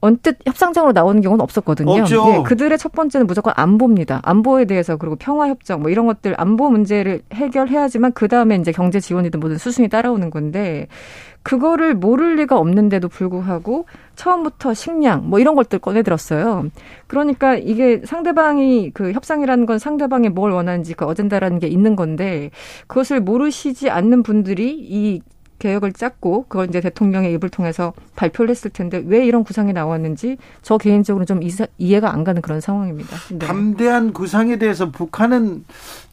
언뜻 협상장으로 나오는 경우는 없었거든요. 없죠. 예, 그들의 첫 번째는 무조건 안보입니다. 안보에 대해서 그리고 평화 협정 뭐 이런 것들 안보 문제를 해결해야지만 그 다음에 이제 경제 지원이든 뭐든 수순이 따라오는 건데 그거를 모를 리가 없는데도 불구하고 처음부터 식량 뭐 이런 것들 꺼내 들었어요. 그러니까 이게 상대방이 그 협상이라는 건 상대방이 뭘 원하는지 그 어젠다라는 게 있는 건데 그것을 모르시지 않는 분들이 이 계획을 짰고 그걸 이제 대통령의 입을 통해서 발표를 했을 텐데 왜 이런 구상이 나왔는지 저 개인적으로 좀 이해가 안 가는 그런 상황입니다. 네. 담대한 구상에 대해서 북한은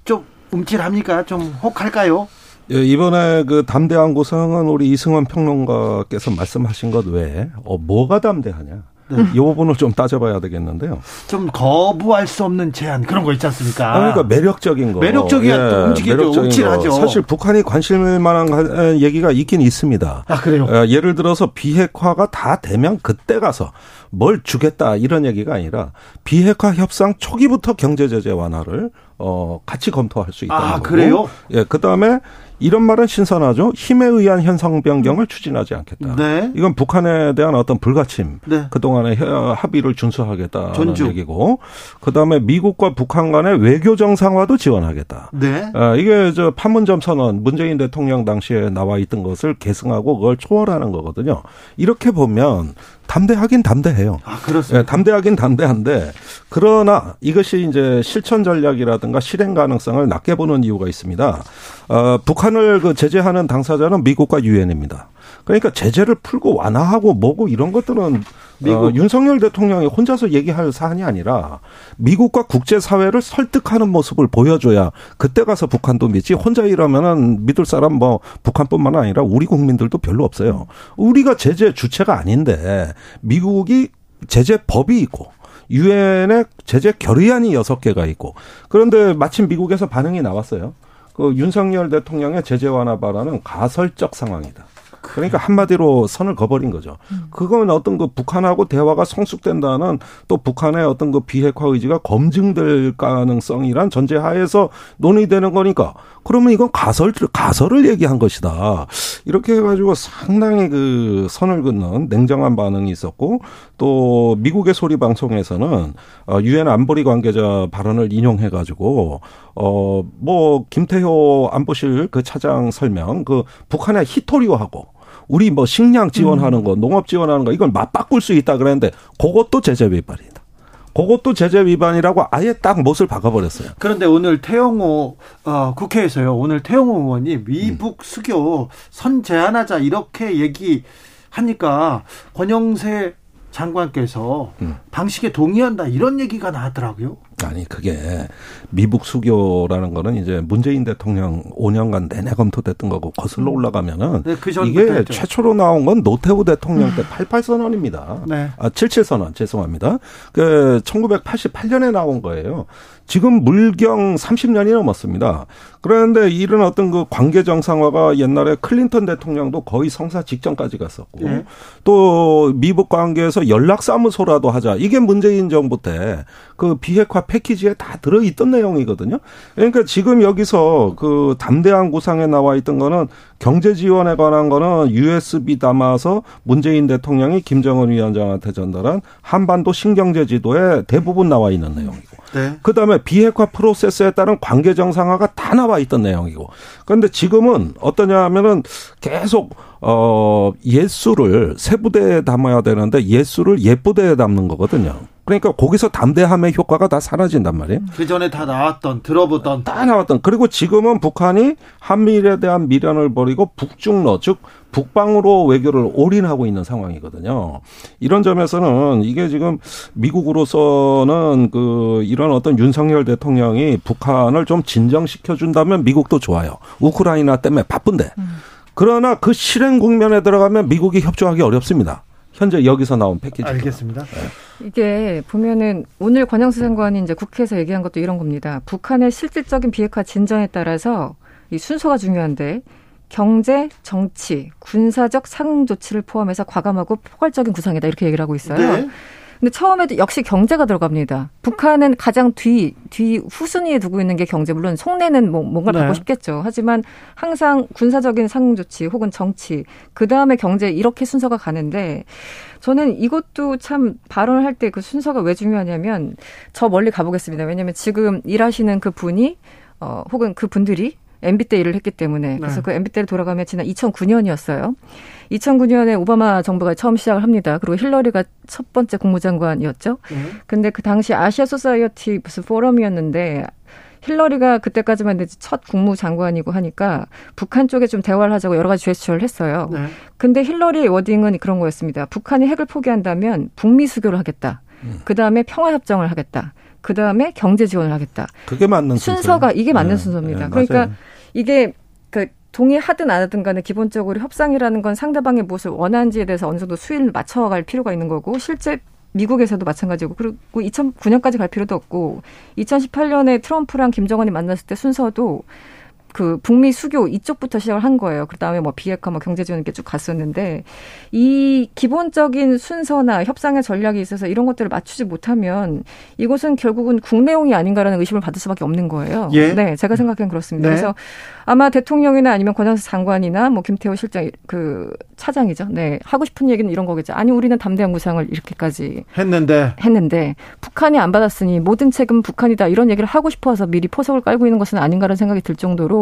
좀 움찔합니까? 좀 혹할까요? 예, 이번에 그 담대한 구상은 우리 이승원 평론가께서 말씀하신 것 외에 어, 뭐가 담대하냐? 네. 이 부분을 좀 따져봐야 되겠는데요. 좀 거부할 수 없는 제안 그런 거 있지 않습니까? 그러니까 매력적인 거. 매력적이야 예, 움직이죠. 움찔하죠. 사실 북한이 관심을 만한 얘기가 있긴 있습니다. 아 그래요? 예를 들어서 비핵화가 다 되면 그때 가서 뭘 주겠다 이런 얘기가 아니라 비핵화 협상 초기부터 경제 제재 완화를 어 같이 검토할 수 있다는 아, 거고. 그래요? 예, 그다음에 이런 말은 신선하죠. 힘에 의한 현상 변경을 추진하지 않겠다. 네. 이건 북한에 대한 어떤 불가침, 네. 그동안의 합의를 준수하겠다는 존중. 얘기고, 그 다음에 미국과 북한 간의 외교 정상화도 지원하겠다. 네. 아, 이게 저 판문점 선언 문재인 대통령 당시에 나와 있던 것을 계승하고 그걸 초월하는 거거든요. 이렇게 보면 담대하긴 담대해요. 아, 그렇습니다. 예, 담대하긴 담대한데 그러나 이것이 이제 실천 전략이라든가 실행 가능성을 낮게 보는 이유가 있습니다. 어, 북한을 그 제재하는 당사자는 미국과 유엔입니다. 그러니까 제재를 풀고 완화하고 뭐고 이런 것들은 어, 윤석열 대통령이 혼자서 얘기할 사안이 아니라 미국과 국제사회를 설득하는 모습을 보여줘야 그때 가서 북한도 믿지 혼자 이러면은 믿을 사람 뭐 북한뿐만 아니라 우리 국민들도 별로 없어요. 우리가 제재 주체가 아닌데 미국이 제재 법이 있고 유엔의 제재 결의안이 여섯 개가 있고 그런데 마침 미국에서 반응이 나왔어요. 그 윤석열 대통령의 제재 완화 발언은 가설적 상황이다. 그러니까 한마디로 선을 거버린 거죠. 그건 어떤 그 북한하고 대화가 성숙된다는 또 북한의 어떤 그 비핵화 의지가 검증될 가능성이란 전제하에서 논의되는 거니까 그러면 이건 가설 가설을 얘기한 것이다. 이렇게 해가지고 상당히 그 선을 긋는 냉정한 반응이 있었고 또 미국의 소리 방송에서는 어, 유엔 안보리 관계자 발언을 인용해 가지고 어 뭐 김태효 안보실 그 차장 설명 그 북한의 히토리오하고 우리 뭐 식량 지원하는 거, 농업 지원하는 거 이걸 맞바꿀 수 있다 그랬는데 그것도 제재 위반이다. 그것도 제재 위반이라고 아예 딱 못을 박아버렸어요. 그런데 오늘 태영호 어, 국회에서요. 오늘 태영호 의원이 미북 수교 선 제한하자 이렇게 얘기 하니까 권영세 장관께서 음. 방식에 동의한다 이런 얘기가 나왔더라고요. 아니 그게 미북 수교라는 거는 이제 문재인 대통령 5년간 내내 검토됐던 거고 거슬러 음. 올라가면은 네, 그 이게 했죠. 최초로 나온 건 노태우 대통령 때 88 선언입니다. 네. 아 77 선언 죄송합니다. 그 1988년에 나온 거예요. 지금 물경 30년이 넘었습니다. 그런데 이런 어떤 그 관계 정상화가 옛날에 클린턴 대통령도 거의 성사 직전까지 갔었고 네. 또 미북 관계에서 연락 사무소라도 하자. 이게 문재인 정부 때 그 비핵화 패키지에 다 들어 있던 내용이거든요. 그러니까 지금 여기서 그 담대한 구상에 나와 있던 거는 경제 지원에 관한 거는 USB 담아서 문재인 대통령이 김정은 위원장한테 전달한 한반도 신경제 지도에 대부분 나와 있는 내용이고. 네. 그다음에 비핵화 프로세스에 따른 관계 정상화가 다 나와 있던 내용이고. 그런데 지금은 어떠냐 하면은 계속 어 예수를 세부대에 담아야 되는데 예수를 예부대에 담는 거거든요. 그러니까 거기서 담대함의 효과가 다 사라진단 말이에요. 그 전에 다 나왔던 들어보던 다 나왔던 그리고 지금은 북한이 한미일에 대한 미련을 버리고 북중러 즉 북방으로 외교를 올인하고 있는 상황이거든요. 이런 점에서는 이게 지금 미국으로서는 그 이런 어떤 윤석열 대통령이 북한을 좀 진정시켜 준다면 미국도 좋아요. 우크라이나 때문에 바쁜데. 그러나 그 실행 국면에 들어가면 미국이 협조하기 어렵습니다. 현재 여기서 나온 패키지. 알겠습니다. 네. 이게 보면은 오늘 권영수 장관이 이제 국회에서 얘기한 것도 이런 겁니다. 북한의 실질적인 비핵화 진전에 따라서 이 순서가 중요한데 경제, 정치, 군사적 상응 조치를 포함해서 과감하고 포괄적인 구상이다 이렇게 얘기를 하고 있어요. 네. 근데 처음에도 역시 경제가 들어갑니다. 북한은 가장 뒤, 뒤 후순위에 두고 있는 게 경제. 물론 속내는 뭐 뭔가를 네. 갖고 싶겠죠. 하지만 항상 군사적인 상응 조치 혹은 정치, 그 다음에 경제 이렇게 순서가 가는데 저는 이것도 참 발언을 할 때 그 순서가 왜 중요하냐면 저 멀리 가보겠습니다. 왜냐하면 지금 일하시는 그 분이 어, 혹은 그 분들이 MB 때 일을 했기 때문에 그래서 네. 그 MB 때를 돌아가면 지난 2009년이었어요. 2009년에 오바마 정부가 처음 시작을 합니다. 그리고 힐러리가 첫 번째 국무장관이었죠. 네. 근데 그 당시 아시아 소사이어티 무슨 포럼이었는데 힐러리가 그때까지만 해도 첫 국무장관이고 하니까 북한 쪽에 좀 대화를 하자고 여러 가지 제스처를 했어요. 네. 근데 힐러리의 워딩은 그런 거였습니다. 북한이 핵을 포기한다면 북미 수교를 하겠다. 음. 그 다음에 평화협정을 하겠다. 그 다음에 경제 지원을 하겠다. 그게 맞는 순서가 순서예요. 이게 맞는 네. 순서입니다. 네, 그러니까 이게 그 동의하든 안 하든 간에 기본적으로 협상이라는 건 상대방의 무엇을 원하는지에 대해서 어느 정도 수위를 맞춰갈 필요가 있는 거고 실제 미국에서도 마찬가지고 그리고 2009년까지 갈 필요도 없고 2018년에 트럼프랑 김정은이 만났을 때 순서도 그 북미 수교 이쪽부터 시작을 한 거예요. 그다음에 뭐 비핵화, 뭐 경제 지원 이렇게 쭉 갔었는데 이 기본적인 순서나 협상의 전략이 있어서 이런 것들을 맞추지 못하면 이것은 결국은 국내용이 아닌가라는 의심을 받을 수밖에 없는 거예요. 예? 네, 제가 생각엔 그렇습니다. 네. 그래서 아마 대통령이나 아니면 권영수 장관이나 뭐 김태호 실장 그 차장이죠. 네, 하고 싶은 얘기는 이런 거겠죠. 아니 우리는 담대한 구상을 이렇게까지 했는데 했는데 북한이 안 받았으니 모든 책임 북한이다 이런 얘기를 하고 싶어서 미리 포석을 깔고 있는 것은 아닌가라는 생각이 들 정도로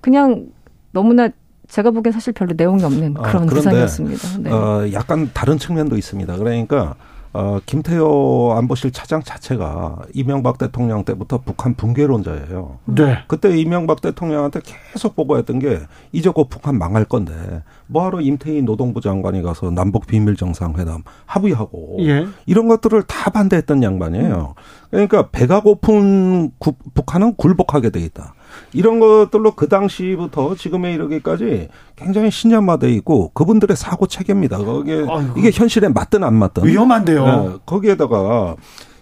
그냥 너무나 제가 보기엔 사실 별로 내용이 없는 아, 그런 아, 구상이었습니다. 네. 어, 약간 다른 측면도 있습니다. 그러니까 어, 김태호 안보실 차장 자체가 이명박 대통령 때부터 북한 붕괴론자예요. 네. 그때 이명박 대통령한테 계속 보고했던 게 이제 곧 북한 망할 건데 뭐하러 임태희 노동부 장관이 가서 남북 비밀 정상회담 합의하고 예. 이런 것들을 다 반대했던 양반이에요. 그러니까 배가 고픈 구, 북한은 굴복하게 돼 있다. 이런 것들로 그 당시부터 지금에 이르기까지 굉장히 신념화돼 있고 그분들의 사고 체계입니다. 거기에 아이고. 이게 현실에 맞든 안 맞든 위험한데요. 네, 거기에다가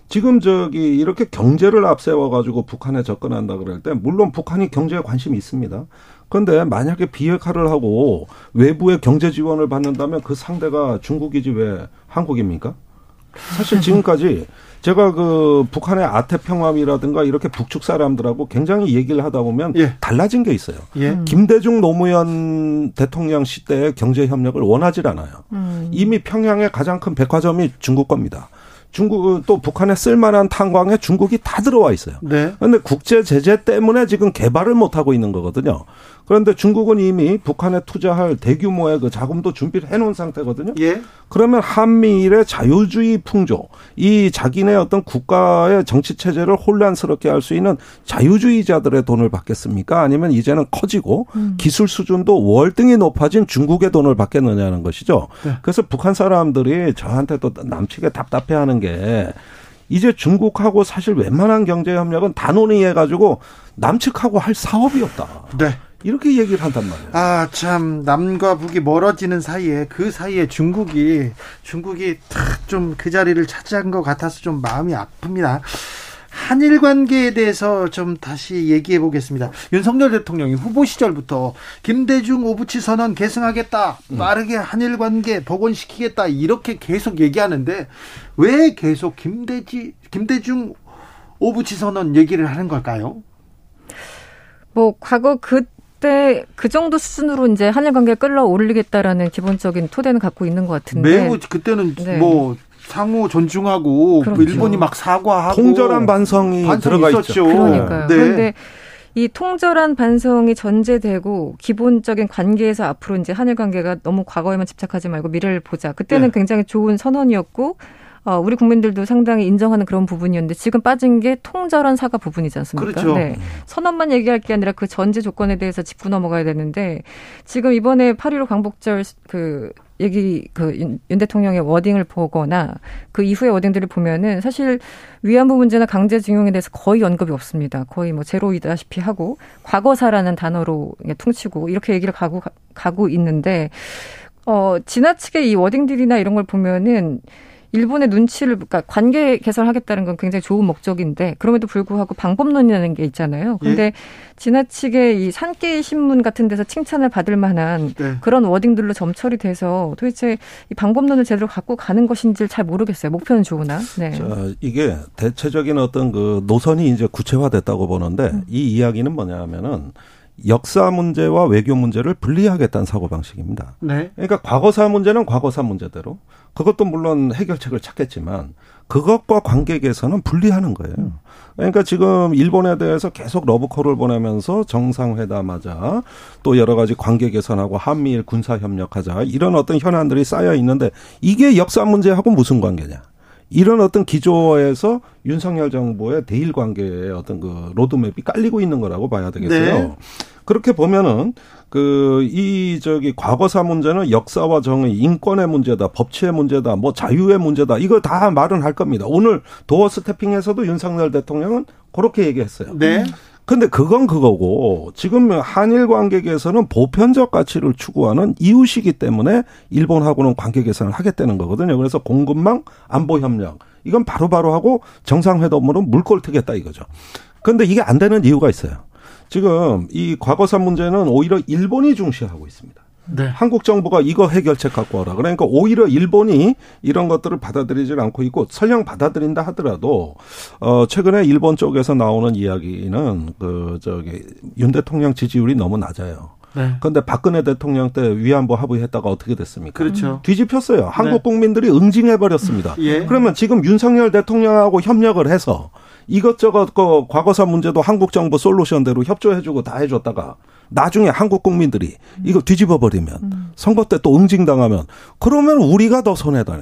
지금 저기 이렇게 경제를 앞세워 가지고 북한에 접근한다 그럴 때 물론 북한이 경제에 관심이 있습니다. 그런데 만약에 비핵화를 하고 외부의 경제 지원을 받는다면 그 상대가 중국이지 왜 한국입니까? 사실 지금까지 제가 그 북한의 아태 평화이라든가 이렇게 북측 사람들하고 굉장히 얘기를 하다 보면 예. 달라진 게 있어요. 예. 김대중 노무현 대통령 시대의 경제 협력을 원하지 않아요. 음. 이미 평양의 가장 큰 백화점이 중국 겁니다. 중국 또 북한에 쓸만한 탄광에 중국이 다 들어와 있어요. 네. 그런데 국제 제재 때문에 지금 개발을 못 하고 있는 거거든요. 그런데 중국은 이미 북한에 투자할 대규모의 그 자금도 준비를 해놓은 상태거든요. 예. 그러면 한미일의 자유주의 풍조, 이 자기네 어떤 국가의 정치 체제를 혼란스럽게 할 수 있는 자유주의자들의 돈을 받겠습니까? 아니면 이제는 커지고 음. 기술 수준도 월등히 높아진 중국의 돈을 받겠느냐는 것이죠. 네. 그래서 북한 사람들이 저한테 또 남치게 답답해하는 게 이제 중국하고 사실 웬만한 경제 협력은 단논의 해가지고 남측하고 할 사업이 없다. 네. 이렇게 얘기를 한단 말이에요. 아, 참, 남과 북이 멀어지는 사이에 그 사이에 중국이, 중국이 좀 그 자리를 차지한 것 같아서 좀 마음이 아픕니다. 한일 관계에 대해서 좀 다시 얘기해 보겠습니다. 윤석열 대통령이 후보 시절부터 김대중 오부치 선언 계승하겠다. 음. 빠르게 한일 관계 복원시키겠다. 이렇게 계속 얘기하는데 왜 계속 김대지 김대중 오부치 선언 얘기를 하는 걸까요? 뭐 과거 그그 때 그 정도 수준으로 이제 한일 관계를 끌어올리겠다라는 기본적인 토대는 갖고 있는 것 같은데 매우 그때는 네. 뭐 상호 존중하고 그렇죠. 일본이 막 사과하고 통절한 반성이 들어가 있었죠. 있죠. 그러니까요. 네. 그런데 이 통절한 반성이 전제되고 기본적인 관계에서 앞으로 이제 한일 관계가 너무 과거에만 집착하지 말고 미래를 보자. 그때는 네. 굉장히 좋은 선언이었고 어, 우리 국민들도 상당히 인정하는 그런 부분이었는데 지금 빠진 게 통절한 사과 부분이지 않습니까? 그렇죠. 네. 선언만 얘기할 게 아니라 그 전제 조건에 대해서 짚고 넘어가야 되는데 지금 이번에 8.15 광복절 그 얘기 그윤 대통령의 워딩을 보거나 그 이후의 워딩들을 보면은 사실 위안부 문제나 강제징용에 대해서 거의 언급이 없습니다. 거의 뭐 제로이다시피 하고 과거사라는 단어로 퉁치고 이렇게 얘기를 가고 가고 있는데 어 지나치게 이 워딩들이나 이런 걸 보면은 일본의 눈치를 그러니까 관계 개선하겠다는 건 굉장히 좋은 목적인데 그럼에도 불구하고 방법론이라는 게 있잖아요. 근데 예? 지나치게 이 산케이 신문 같은 데서 칭찬을 받을 만한 네. 그런 워딩들로 점철이 돼서 도대체 이 방법론을 제대로 갖고 가는 것인지 잘 모르겠어요. 목표는 좋으나. 네. 자, 이게 대체적인 어떤 그 노선이 이제 구체화됐다고 보는데 음. 이 이야기는 뭐냐면은 역사 문제와 외교 문제를 분리하겠다는 사고 방식입니다. 네. 그러니까 과거사 문제는 과거사 문제대로 그것도 물론 해결책을 찾겠지만 그것과 관계 개선은 분리하는 거예요. 그러니까 지금 일본에 대해서 계속 러브콜을 보내면서 정상회담하자 또 여러 가지 관계 개선하고 한미일 군사 협력하자 이런 어떤 현안들이 쌓여 있는데 이게 역사 문제하고 무슨 관계냐? 이런 어떤 기조에서 윤석열 정부의 대일 관계의 어떤 그 로드맵이 깔리고 있는 거라고 봐야 되겠어요. 네. 그렇게 보면은 그 이 저기 과거사 문제는 역사와 정의, 인권의 문제다, 법치의 문제다, 뭐 자유의 문제다. 이거 다 말은 할 겁니다. 오늘 도어 스태핑에서도 윤석열 대통령은 그렇게 얘기했어요. 네. 근데 그건 그거고 지금 한일 관계에서는 보편적 가치를 추구하는 이웃이기 때문에 일본하고는 관계 개선을 하겠다는 거거든요. 그래서 공급망 안보 협력 이건 바로바로 바로 하고 정상회담으로 물꼬를 트겠다 이거죠. 근데 이게 안 되는 이유가 있어요. 지금 이 과거사 문제는 오히려 일본이 중시하고 있습니다. 네. 한국 정부가 이거 해결책 갖고 와라. 그러니까 오히려 일본이 이런 것들을 받아들이질 않고 있고 설령 받아들인다 하더라도 어 최근에 일본 쪽에서 나오는 이야기는 그 저기 윤 대통령 지지율이 너무 낮아요. 네. 그런데 박근혜 대통령 때 위안부 합의했다가 어떻게 됐습니까? 그렇죠. 뒤집혔어요. 한국 네. 국민들이 응징해 버렸습니다. 예. 그러면 지금 윤석열 대통령하고 협력을 해서 이것저것 그 과거사 문제도 한국 정부 솔루션대로 협조해주고 다 해줬다가 나중에 한국 국민들이 이거 뒤집어 버리면 음. 선거 때 또 응징당하면 그러면 우리가 더 손해다.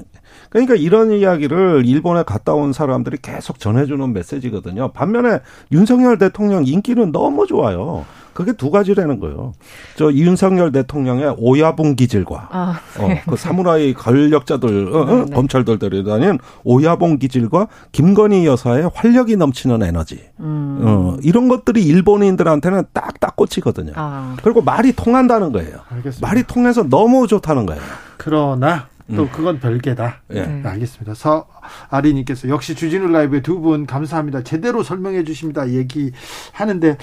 그러니까 이런 이야기를 일본에 갔다 온 사람들이 계속 전해주는 메시지거든요. 반면에 윤석열 대통령 인기는 너무 좋아요. 그게 두 가지라는 거예요. 저 이윤석열 대통령의 오야봉 기질과 아, 어, 네. 어, 그 사무라이 권력자들 어, 어, 네. 검찰들 들이 다닌 오야봉 기질과 김건희 여사의 활력이 넘치는 에너지 음. 어, 이런 것들이 일본인들한테는 딱딱 꽂히거든요. 아. 그리고 말이 통한다는 거예요. 알겠습니다. 말이 통해서 너무 좋다는 거예요. 그러나 또 음. 그건 별개다. 예. 네. 알겠습니다. 서아리님께서 역시 주진우 라이브에 두분 감사합니다. 제대로 설명해 주십니다. 얘기하는데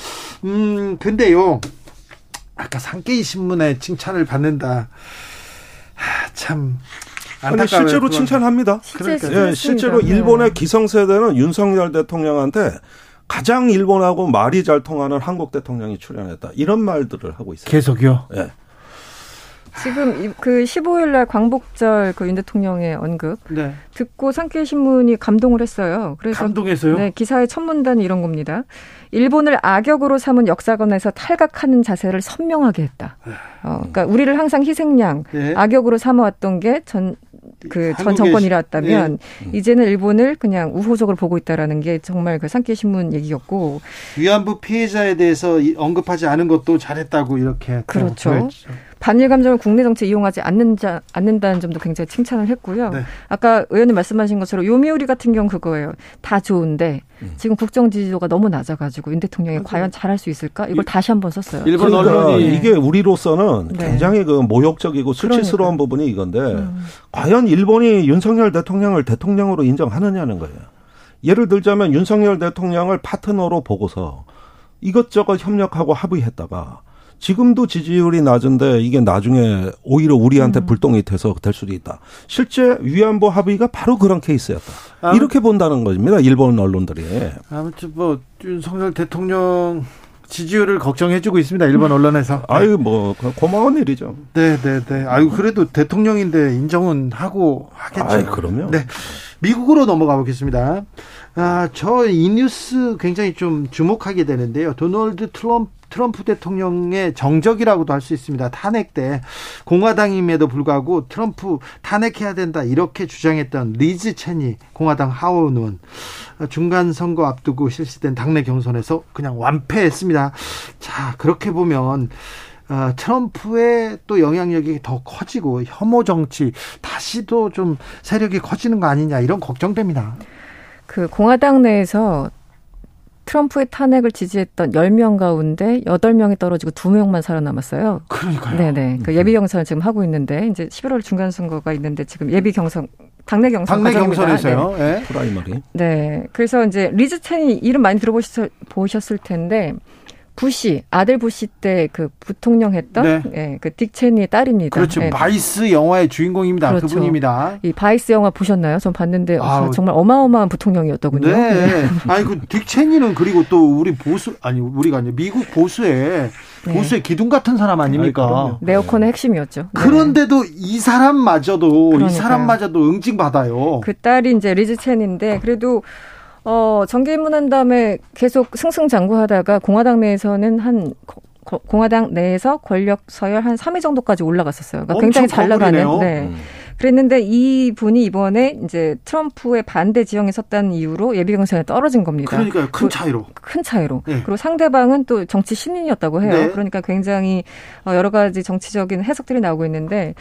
음 근데요 아까 상계이 신문에 칭찬을 받는다. 하, 참 아니 실제로 그건. 칭찬합니다. 그러니까 예, 실제로 일본의 네. 기성세대는 윤석열 대통령한테 가장 일본하고 말이 잘 통하는 한국 대통령이 출연했다. 이런 말들을 하고 있어요. 계속요? 예. 지금 그 15일 날 광복절 그 윤 대통령의 언급 네. 듣고 상케이 신문이 감동을 했어요. 그래서 감동했어요? 네, 기사의 첫 문단이 이런 겁니다. 일본을 악역으로 삼은 역사관에서 탈각하는 자세를 선명하게 했다. 어, 그러니까 우리를 항상 희생양, 네. 악역으로 삼아왔던 게 전 그전 정권이라왔다면 네. 이제는 일본을 그냥 우호적으로 보고 있다라는 게 정말 그 상케이 신문 얘기였고 위안부 피해자에 대해서 언급하지 않은 것도 잘했다고 이렇게 그렇죠. 반일 감정을 국내 정치에 이용하지 않는자, 않는다는 점도 굉장히 칭찬을 했고요. 네. 아까 의원님 말씀하신 것처럼 요미우리 같은 경우 그거예요. 다 좋은데 음. 지금 국정 지지도가 너무 낮아가지고 윤 대통령이 아 과연 잘할 수 있을까? 이걸 이, 다시 한번 썼어요. 일본 그러니까 언론이 이게 우리로서는 네. 굉장히 그 모욕적이고 수치스러운 그러니까. 부분이 이건데 음. 과연 일본이 윤석열 대통령을 대통령으로 인정하느냐는 거예요. 예를 들자면 윤석열 대통령을 파트너로 보고서 이것저것 협력하고 합의했다가 지금도 지지율이 낮은데 이게 나중에 오히려 우리한테 음. 불똥이 돼서 될 수도 있다. 실제 위안부 합의가 바로 그런 케이스였다. 아, 이렇게 본다는 겁니다. 일본 언론들이. 아무튼 뭐 윤석열 대통령 지지율을 걱정해주고 있습니다. 일본 언론에서. 네. 아유 뭐 고마운 일이죠. 네, 네, 네. 아유 그래도 대통령인데 인정은 하고 하겠죠. 아이 그럼요. 네. 미국으로 넘어가 보겠습니다. 아, 저 이 뉴스 굉장히 좀 주목하게 되는데요. 도널드 트럼프 트럼프 대통령의 정적이라고도 할 수 있습니다. 탄핵 때 공화당임에도 불구하고 트럼프 탄핵해야 된다 이렇게 주장했던 리즈 체니 공화당 하원 의원 중간 선거 앞두고 실시된 당내 경선에서 그냥 완패했습니다. 자 그렇게 보면 어, 트럼프의 또 영향력이 더 커지고 혐오 정치 다시 또 좀 세력이 커지는 거 아니냐 이런 걱정됩니다. 그 공화당 내에서 트럼프의 탄핵을 지지했던 10명 가운데 8명이 떨어지고 2명만 살아남았어요. 그러니까요. 네네. 그 예비 경선을 지금 하고 있는데 이제 11월 중간 선거가 있는데 지금 예비 경선 당내 경선 당내 경선에서요. 네. 네. primary. 네. 그래서 이제 리즈 체니 이름 많이 들어보셨을 텐데 부시 아들 부시 때 그 부통령 했던 네. 예, 그 딕 체니의 딸입니다. 그렇죠. 예. 바이스 영화의 주인공입니다. 그렇죠. 그분입니다. 이 바이스 영화 보셨나요? 전 봤는데 아 정말 어마어마한 부통령이었더군요. 네. 네. 아니 그 딕 체니는 그리고 또 우리 보수 아니 우리가 아니 미국 보수의 네. 보수의 기둥 같은 사람 아닙니까? 네오콘의 핵심이었죠. 네. 그런데도 이 사람마저도 그러니까요. 이 사람마저도 응징 받아요. 그 딸이 이제 리즈 체니인데 그래도 어, 정계 입문한 다음에 계속 승승장구하다가 공화당 내에서는 한 공화당 내에서 권력 서열 한 3위 정도까지 올라갔었어요. 그러니까 굉장히 잘 나가는. 네. 음. 그랬는데 이 분이 이번에 이제 트럼프의 반대 진영에 섰다는 이유로 예비 경선에 떨어진 겁니다. 그러니까요. 큰 차이로. 큰 차이로. 네. 그리고 상대방은 또 정치 신인이었다고 해요. 네. 그러니까 굉장히 어, 여러 가지 정치적인 해석들이 나오고 있는데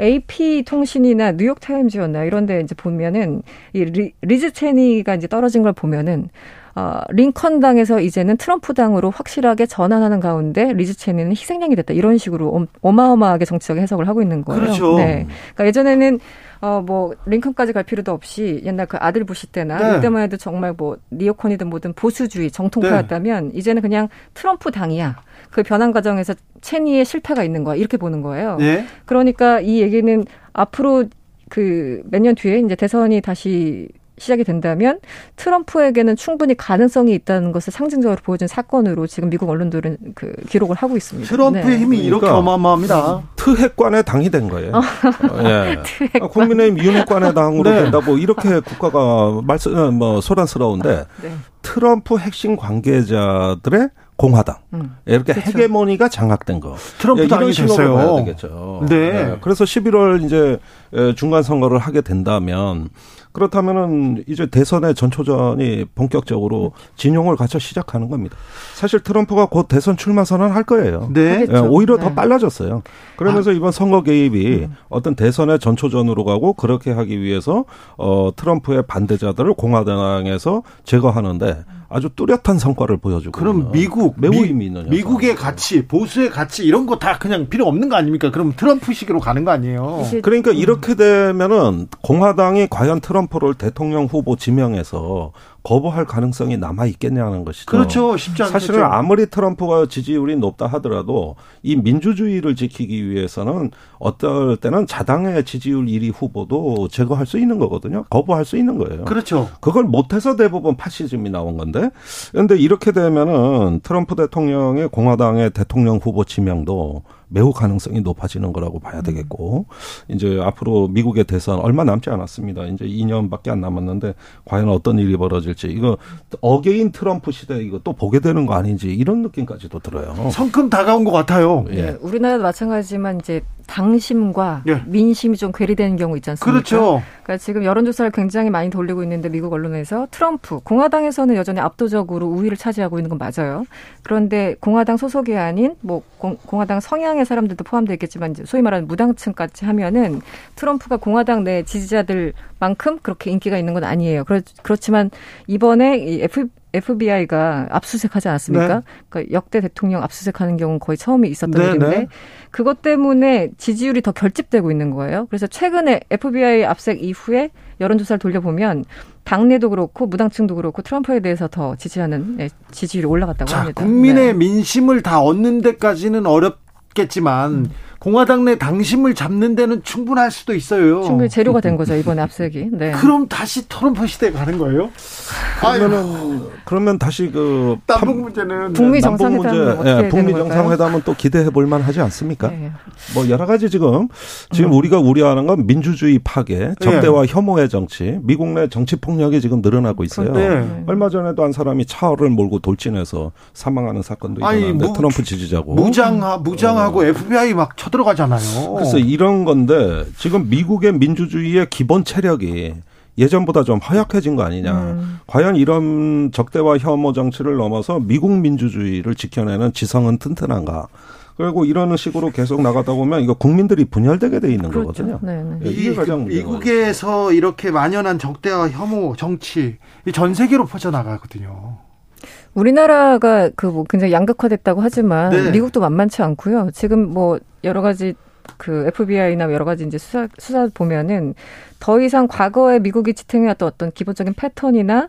AP 통신이나 뉴욕 타임즈였나 이런 데 이제 보면은 이 리, 리즈 체니가 이제 떨어진 걸 보면은 어, 링컨 당에서 이제는 트럼프 당으로 확실하게 전환하는 가운데 리즈 체니는 희생양이 됐다 이런 식으로 엄- 어마어마하게 정치적 해석을 하고 있는 거예요. 그렇죠. 네. 그러니까 예전에는 어 뭐 링컨까지 갈 필요도 없이 옛날 그 아들 부시 때나 네. 이때만 해도 정말 뭐 니오콘이든 뭐든 보수주의 정통파였다면 이제는 그냥 트럼프 당이야. 그 변환 과정에서 체니의 실패가 있는 거야. 이렇게 보는 거예요. 네. 그러니까 이 얘기는 앞으로 그 몇 년 뒤에 이제 대선이 다시 시작이 된다면 트럼프에게는 충분히 가능성이 있다는 것을 상징적으로 보여준 사건으로 지금 미국 언론들은 그 기록을 하고 있습니다. 트럼프의 네. 힘이 이렇게 그러니까. 어마어마합니다. 트핵관의 당이 된 거예요. 어, 예. 아, 국민의힘 윤핵관의 당으로 네. 된다고 이렇게 국가가 말씀 어, 뭐 소란스러운데 네. 트럼프 핵심 관계자들의 공화당 음. 이렇게 그렇죠. 헤게모니가 장악된 거. 트럼프 예, 당이 됐어요. 봐야 되겠죠. 네. 예, 그래서 11월 이제 에, 중간 선거를 하게 된다면 그렇다면은 이제 대선의 전초전이 본격적으로 진용을 갖춰 시작하는 겁니다. 사실 트럼프가 곧 대선 출마 선언할 거예요. 네. 예, 오히려 더 네. 빨라졌어요. 그러면서 이번 선거 개입이 어떤 대선의 전초전으로 가고 그렇게 하기 위해서 어 트럼프의 반대자들을 공화당에서 제거하는데 아주 뚜렷한 성과를 보여주고 그럼 미국 매우 미, 의미 있는 미국의. 가치, 보수의 가치 이런 거 다 그냥 필요 없는 거 아닙니까? 그럼 트럼프식으로 가는 거 아니에요? 그러니까 이렇게 되면은 공화당이 과연 트럼프 를 대통령 후보 지명해서 거부할 가능성이 남아 있겠냐는 것이죠. 그렇죠. 쉽지 않죠. 사실은 아무리 트럼프가 지지율이 높다 하더라도 이 민주주의를 지키기 위해서는 어떨 때는 자당의 지지율 1위 후보도 제거할 수 있는 거거든요. 거부할 수 있는 거예요. 그렇죠. 그걸 못해서 대부분 파시즘이 나온 건데. 그런데 이렇게 되면은 트럼프 대통령의 공화당의 대통령 후보 지명도 매우 가능성이 높아지는 거라고 봐야 되겠고, 이제 앞으로 미국의 대선 얼마 남지 않았습니다. 이제 2년밖에 안 남았는데, 과연 어떤 일이 벌어질 지, 이거 again 트럼프 시대 이거 또 보게 되는 거 아닌지, 이런 느낌까지도 들어요. 성큼 다가온 것 같아요. 예. 네, 우리나라도 마찬가지지만 이제 당심과 예. 민심이 좀 괴리되는 경우 있지 않습니까? 그렇죠. 그러니까 지금 여론조사를 굉장히 많이 돌리고 있는데 미국 언론에서 트럼프 공화당에서는 여전히 압도적으로 우위를 차지하고 있는 건 맞아요. 그런데 공화당 소속이 아닌 뭐 공, 공화당 성향의 사람들도 포함되어 있겠지만 이제 소위 말하는 무당층까지 하면은 트럼프가 공화당 내 지지자들만큼 그렇게 인기가 있는 건 아니에요. 그렇, 그렇지만 이번에 이 F FBI가 압수수색하지 않았습니까? 네. 그러니까 역대 대통령 압수수색하는 경우는 거의 처음이 있었던 네, 일인데 네. 그것 때문에 지지율이 더 결집되고 있는 거예요. 그래서 최근에 FBI 압색 이후에 여론조사를 돌려보면 당내도 그렇고 무당층도 그렇고 트럼프에 대해서 더 지지하는 네, 지지율이 올라갔다고 자, 합니다. 국민의 네. 민심을 다 얻는 데까지는 어렵겠지만 음. 공화당 내 당심을 잡는 데는 충분할 수도 있어요. 충분히 재료가 된 거죠 이번에 압색이. 네. 그럼 다시 트럼프 시대 가는 거예요? 아유, 그러면은, 그러면 다시 그. 남북 판- 문제는 북미 남북 정상회담은 문제, 어떻게 예, 되는 북미? 정상회담은 또 기대해 볼 만하지 않습니까? 네. 뭐 여러 가지 지금 지금 음. 우리가 우려하는 건 민주주의 파괴, 적대와 혐오의 정치, 미국 내 정치 폭력이 지금 늘어나고 있어요. 네. 얼마 전에도 한 사람이 차를 몰고 돌진해서 사망하는 사건도 무- 트럼프 지지자고. 무장하 무장하고 FBI 막 쳐들 어가잖아요. 그래서 이런 건데 지금 미국의 민주주의의 기본 체력이 예전보다 좀 허약해진 거 아니냐. 음. 과연 이런 적대와 혐오 정치를 넘어서 미국 민주주의를 지켜내는 지성은 튼튼한가. 그리고 이런 식으로 계속 나가다 보면 이거 국민들이 분열되게 돼 있는 그렇죠. 거거든요. 네, 네. 예, 이게 이- 가장 그 미국에서 이렇게 만연한 적대와 혐오 정치 이전 세계로 퍼져 나가거든요. 우리나라가 그 뭐 굉장히 양극화됐다고 하지만 네. 미국도 만만치 않고요. 지금 뭐 여러 가지 그 FBI나 여러 가지 이제 수사 수사 보면은 더 이상 과거에 미국이 지탱해왔던 어떤 기본적인 패턴이나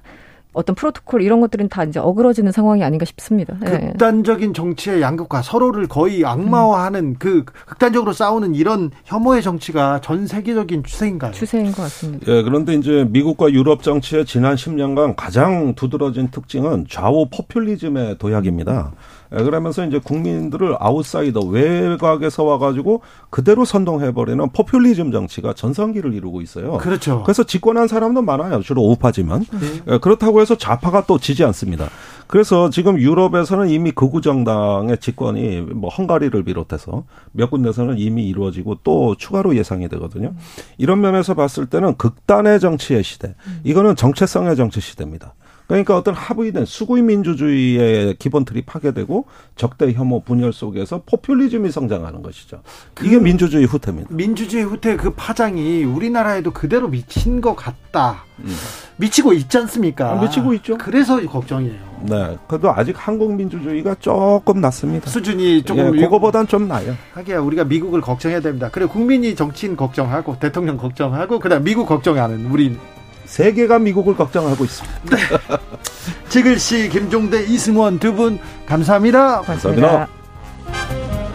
어떤 프로토콜 이런 것들은 다 이제 어그러지는 상황이 아닌가 싶습니다. 네. 극단적인 정치의 양극화, 서로를 거의 악마화하는 그 극단적으로 싸우는 이런 혐오의 정치가 전 세계적인 추세인가요? 추세인 것 같습니다. 예, 그런데 이제 미국과 유럽 정치의 지난 10년간 가장 두드러진 특징은 좌우 포퓰리즘의 도약입니다. 예, 그러면서 이제 국민들을 아웃사이더 외곽에서 와가지고 그대로 선동해버리는 포퓰리즘 정치가 전성기를 이루고 있어요. 그렇죠. 그래서 집권한 사람도 많아요. 주로 우파지만. 네. 예, 그렇다고 해서 좌파가 또 지지 않습니다. 그래서 지금 유럽에서는 이미 극우 정당의 집권이 뭐 헝가리를 비롯해서 몇 군데서는 이미 이루어지고 또 추가로 예상이 되거든요. 이런 면에서 봤을 때는 극단의 정치의 시대. 이거는 정체성의 정치 시대입니다. 그러니까 어떤 합의된 수구의 민주주의의 기본 틀이 파괴되고 적대 혐오 분열 속에서 포퓰리즘이 성장하는 것이죠. 이게 그 민주주의 후퇴입니다. 민주주의 후퇴 그 파장이 우리나라에도 그대로 미친 것 같다. 음. 미치고 있지 않습니까? 아, 미치고 있죠. 그래서 걱정이에요. 네. 그래도 아직 한국 민주주의가 조금 낮습니다. 수준이 조금 예, 그거보단 좀 나요. 하기야 우리가 미국을 걱정해야 됩니다. 그리고 국민이 정치인 걱정하고 대통령 걱정하고 그다음 미국 걱정 하는 우리 세계가 미국을 걱정하고 있습니다. 네. 지글 씨, 김종대, 이승원 두 분 감사합니다. 고맙습니다. 감사합니다.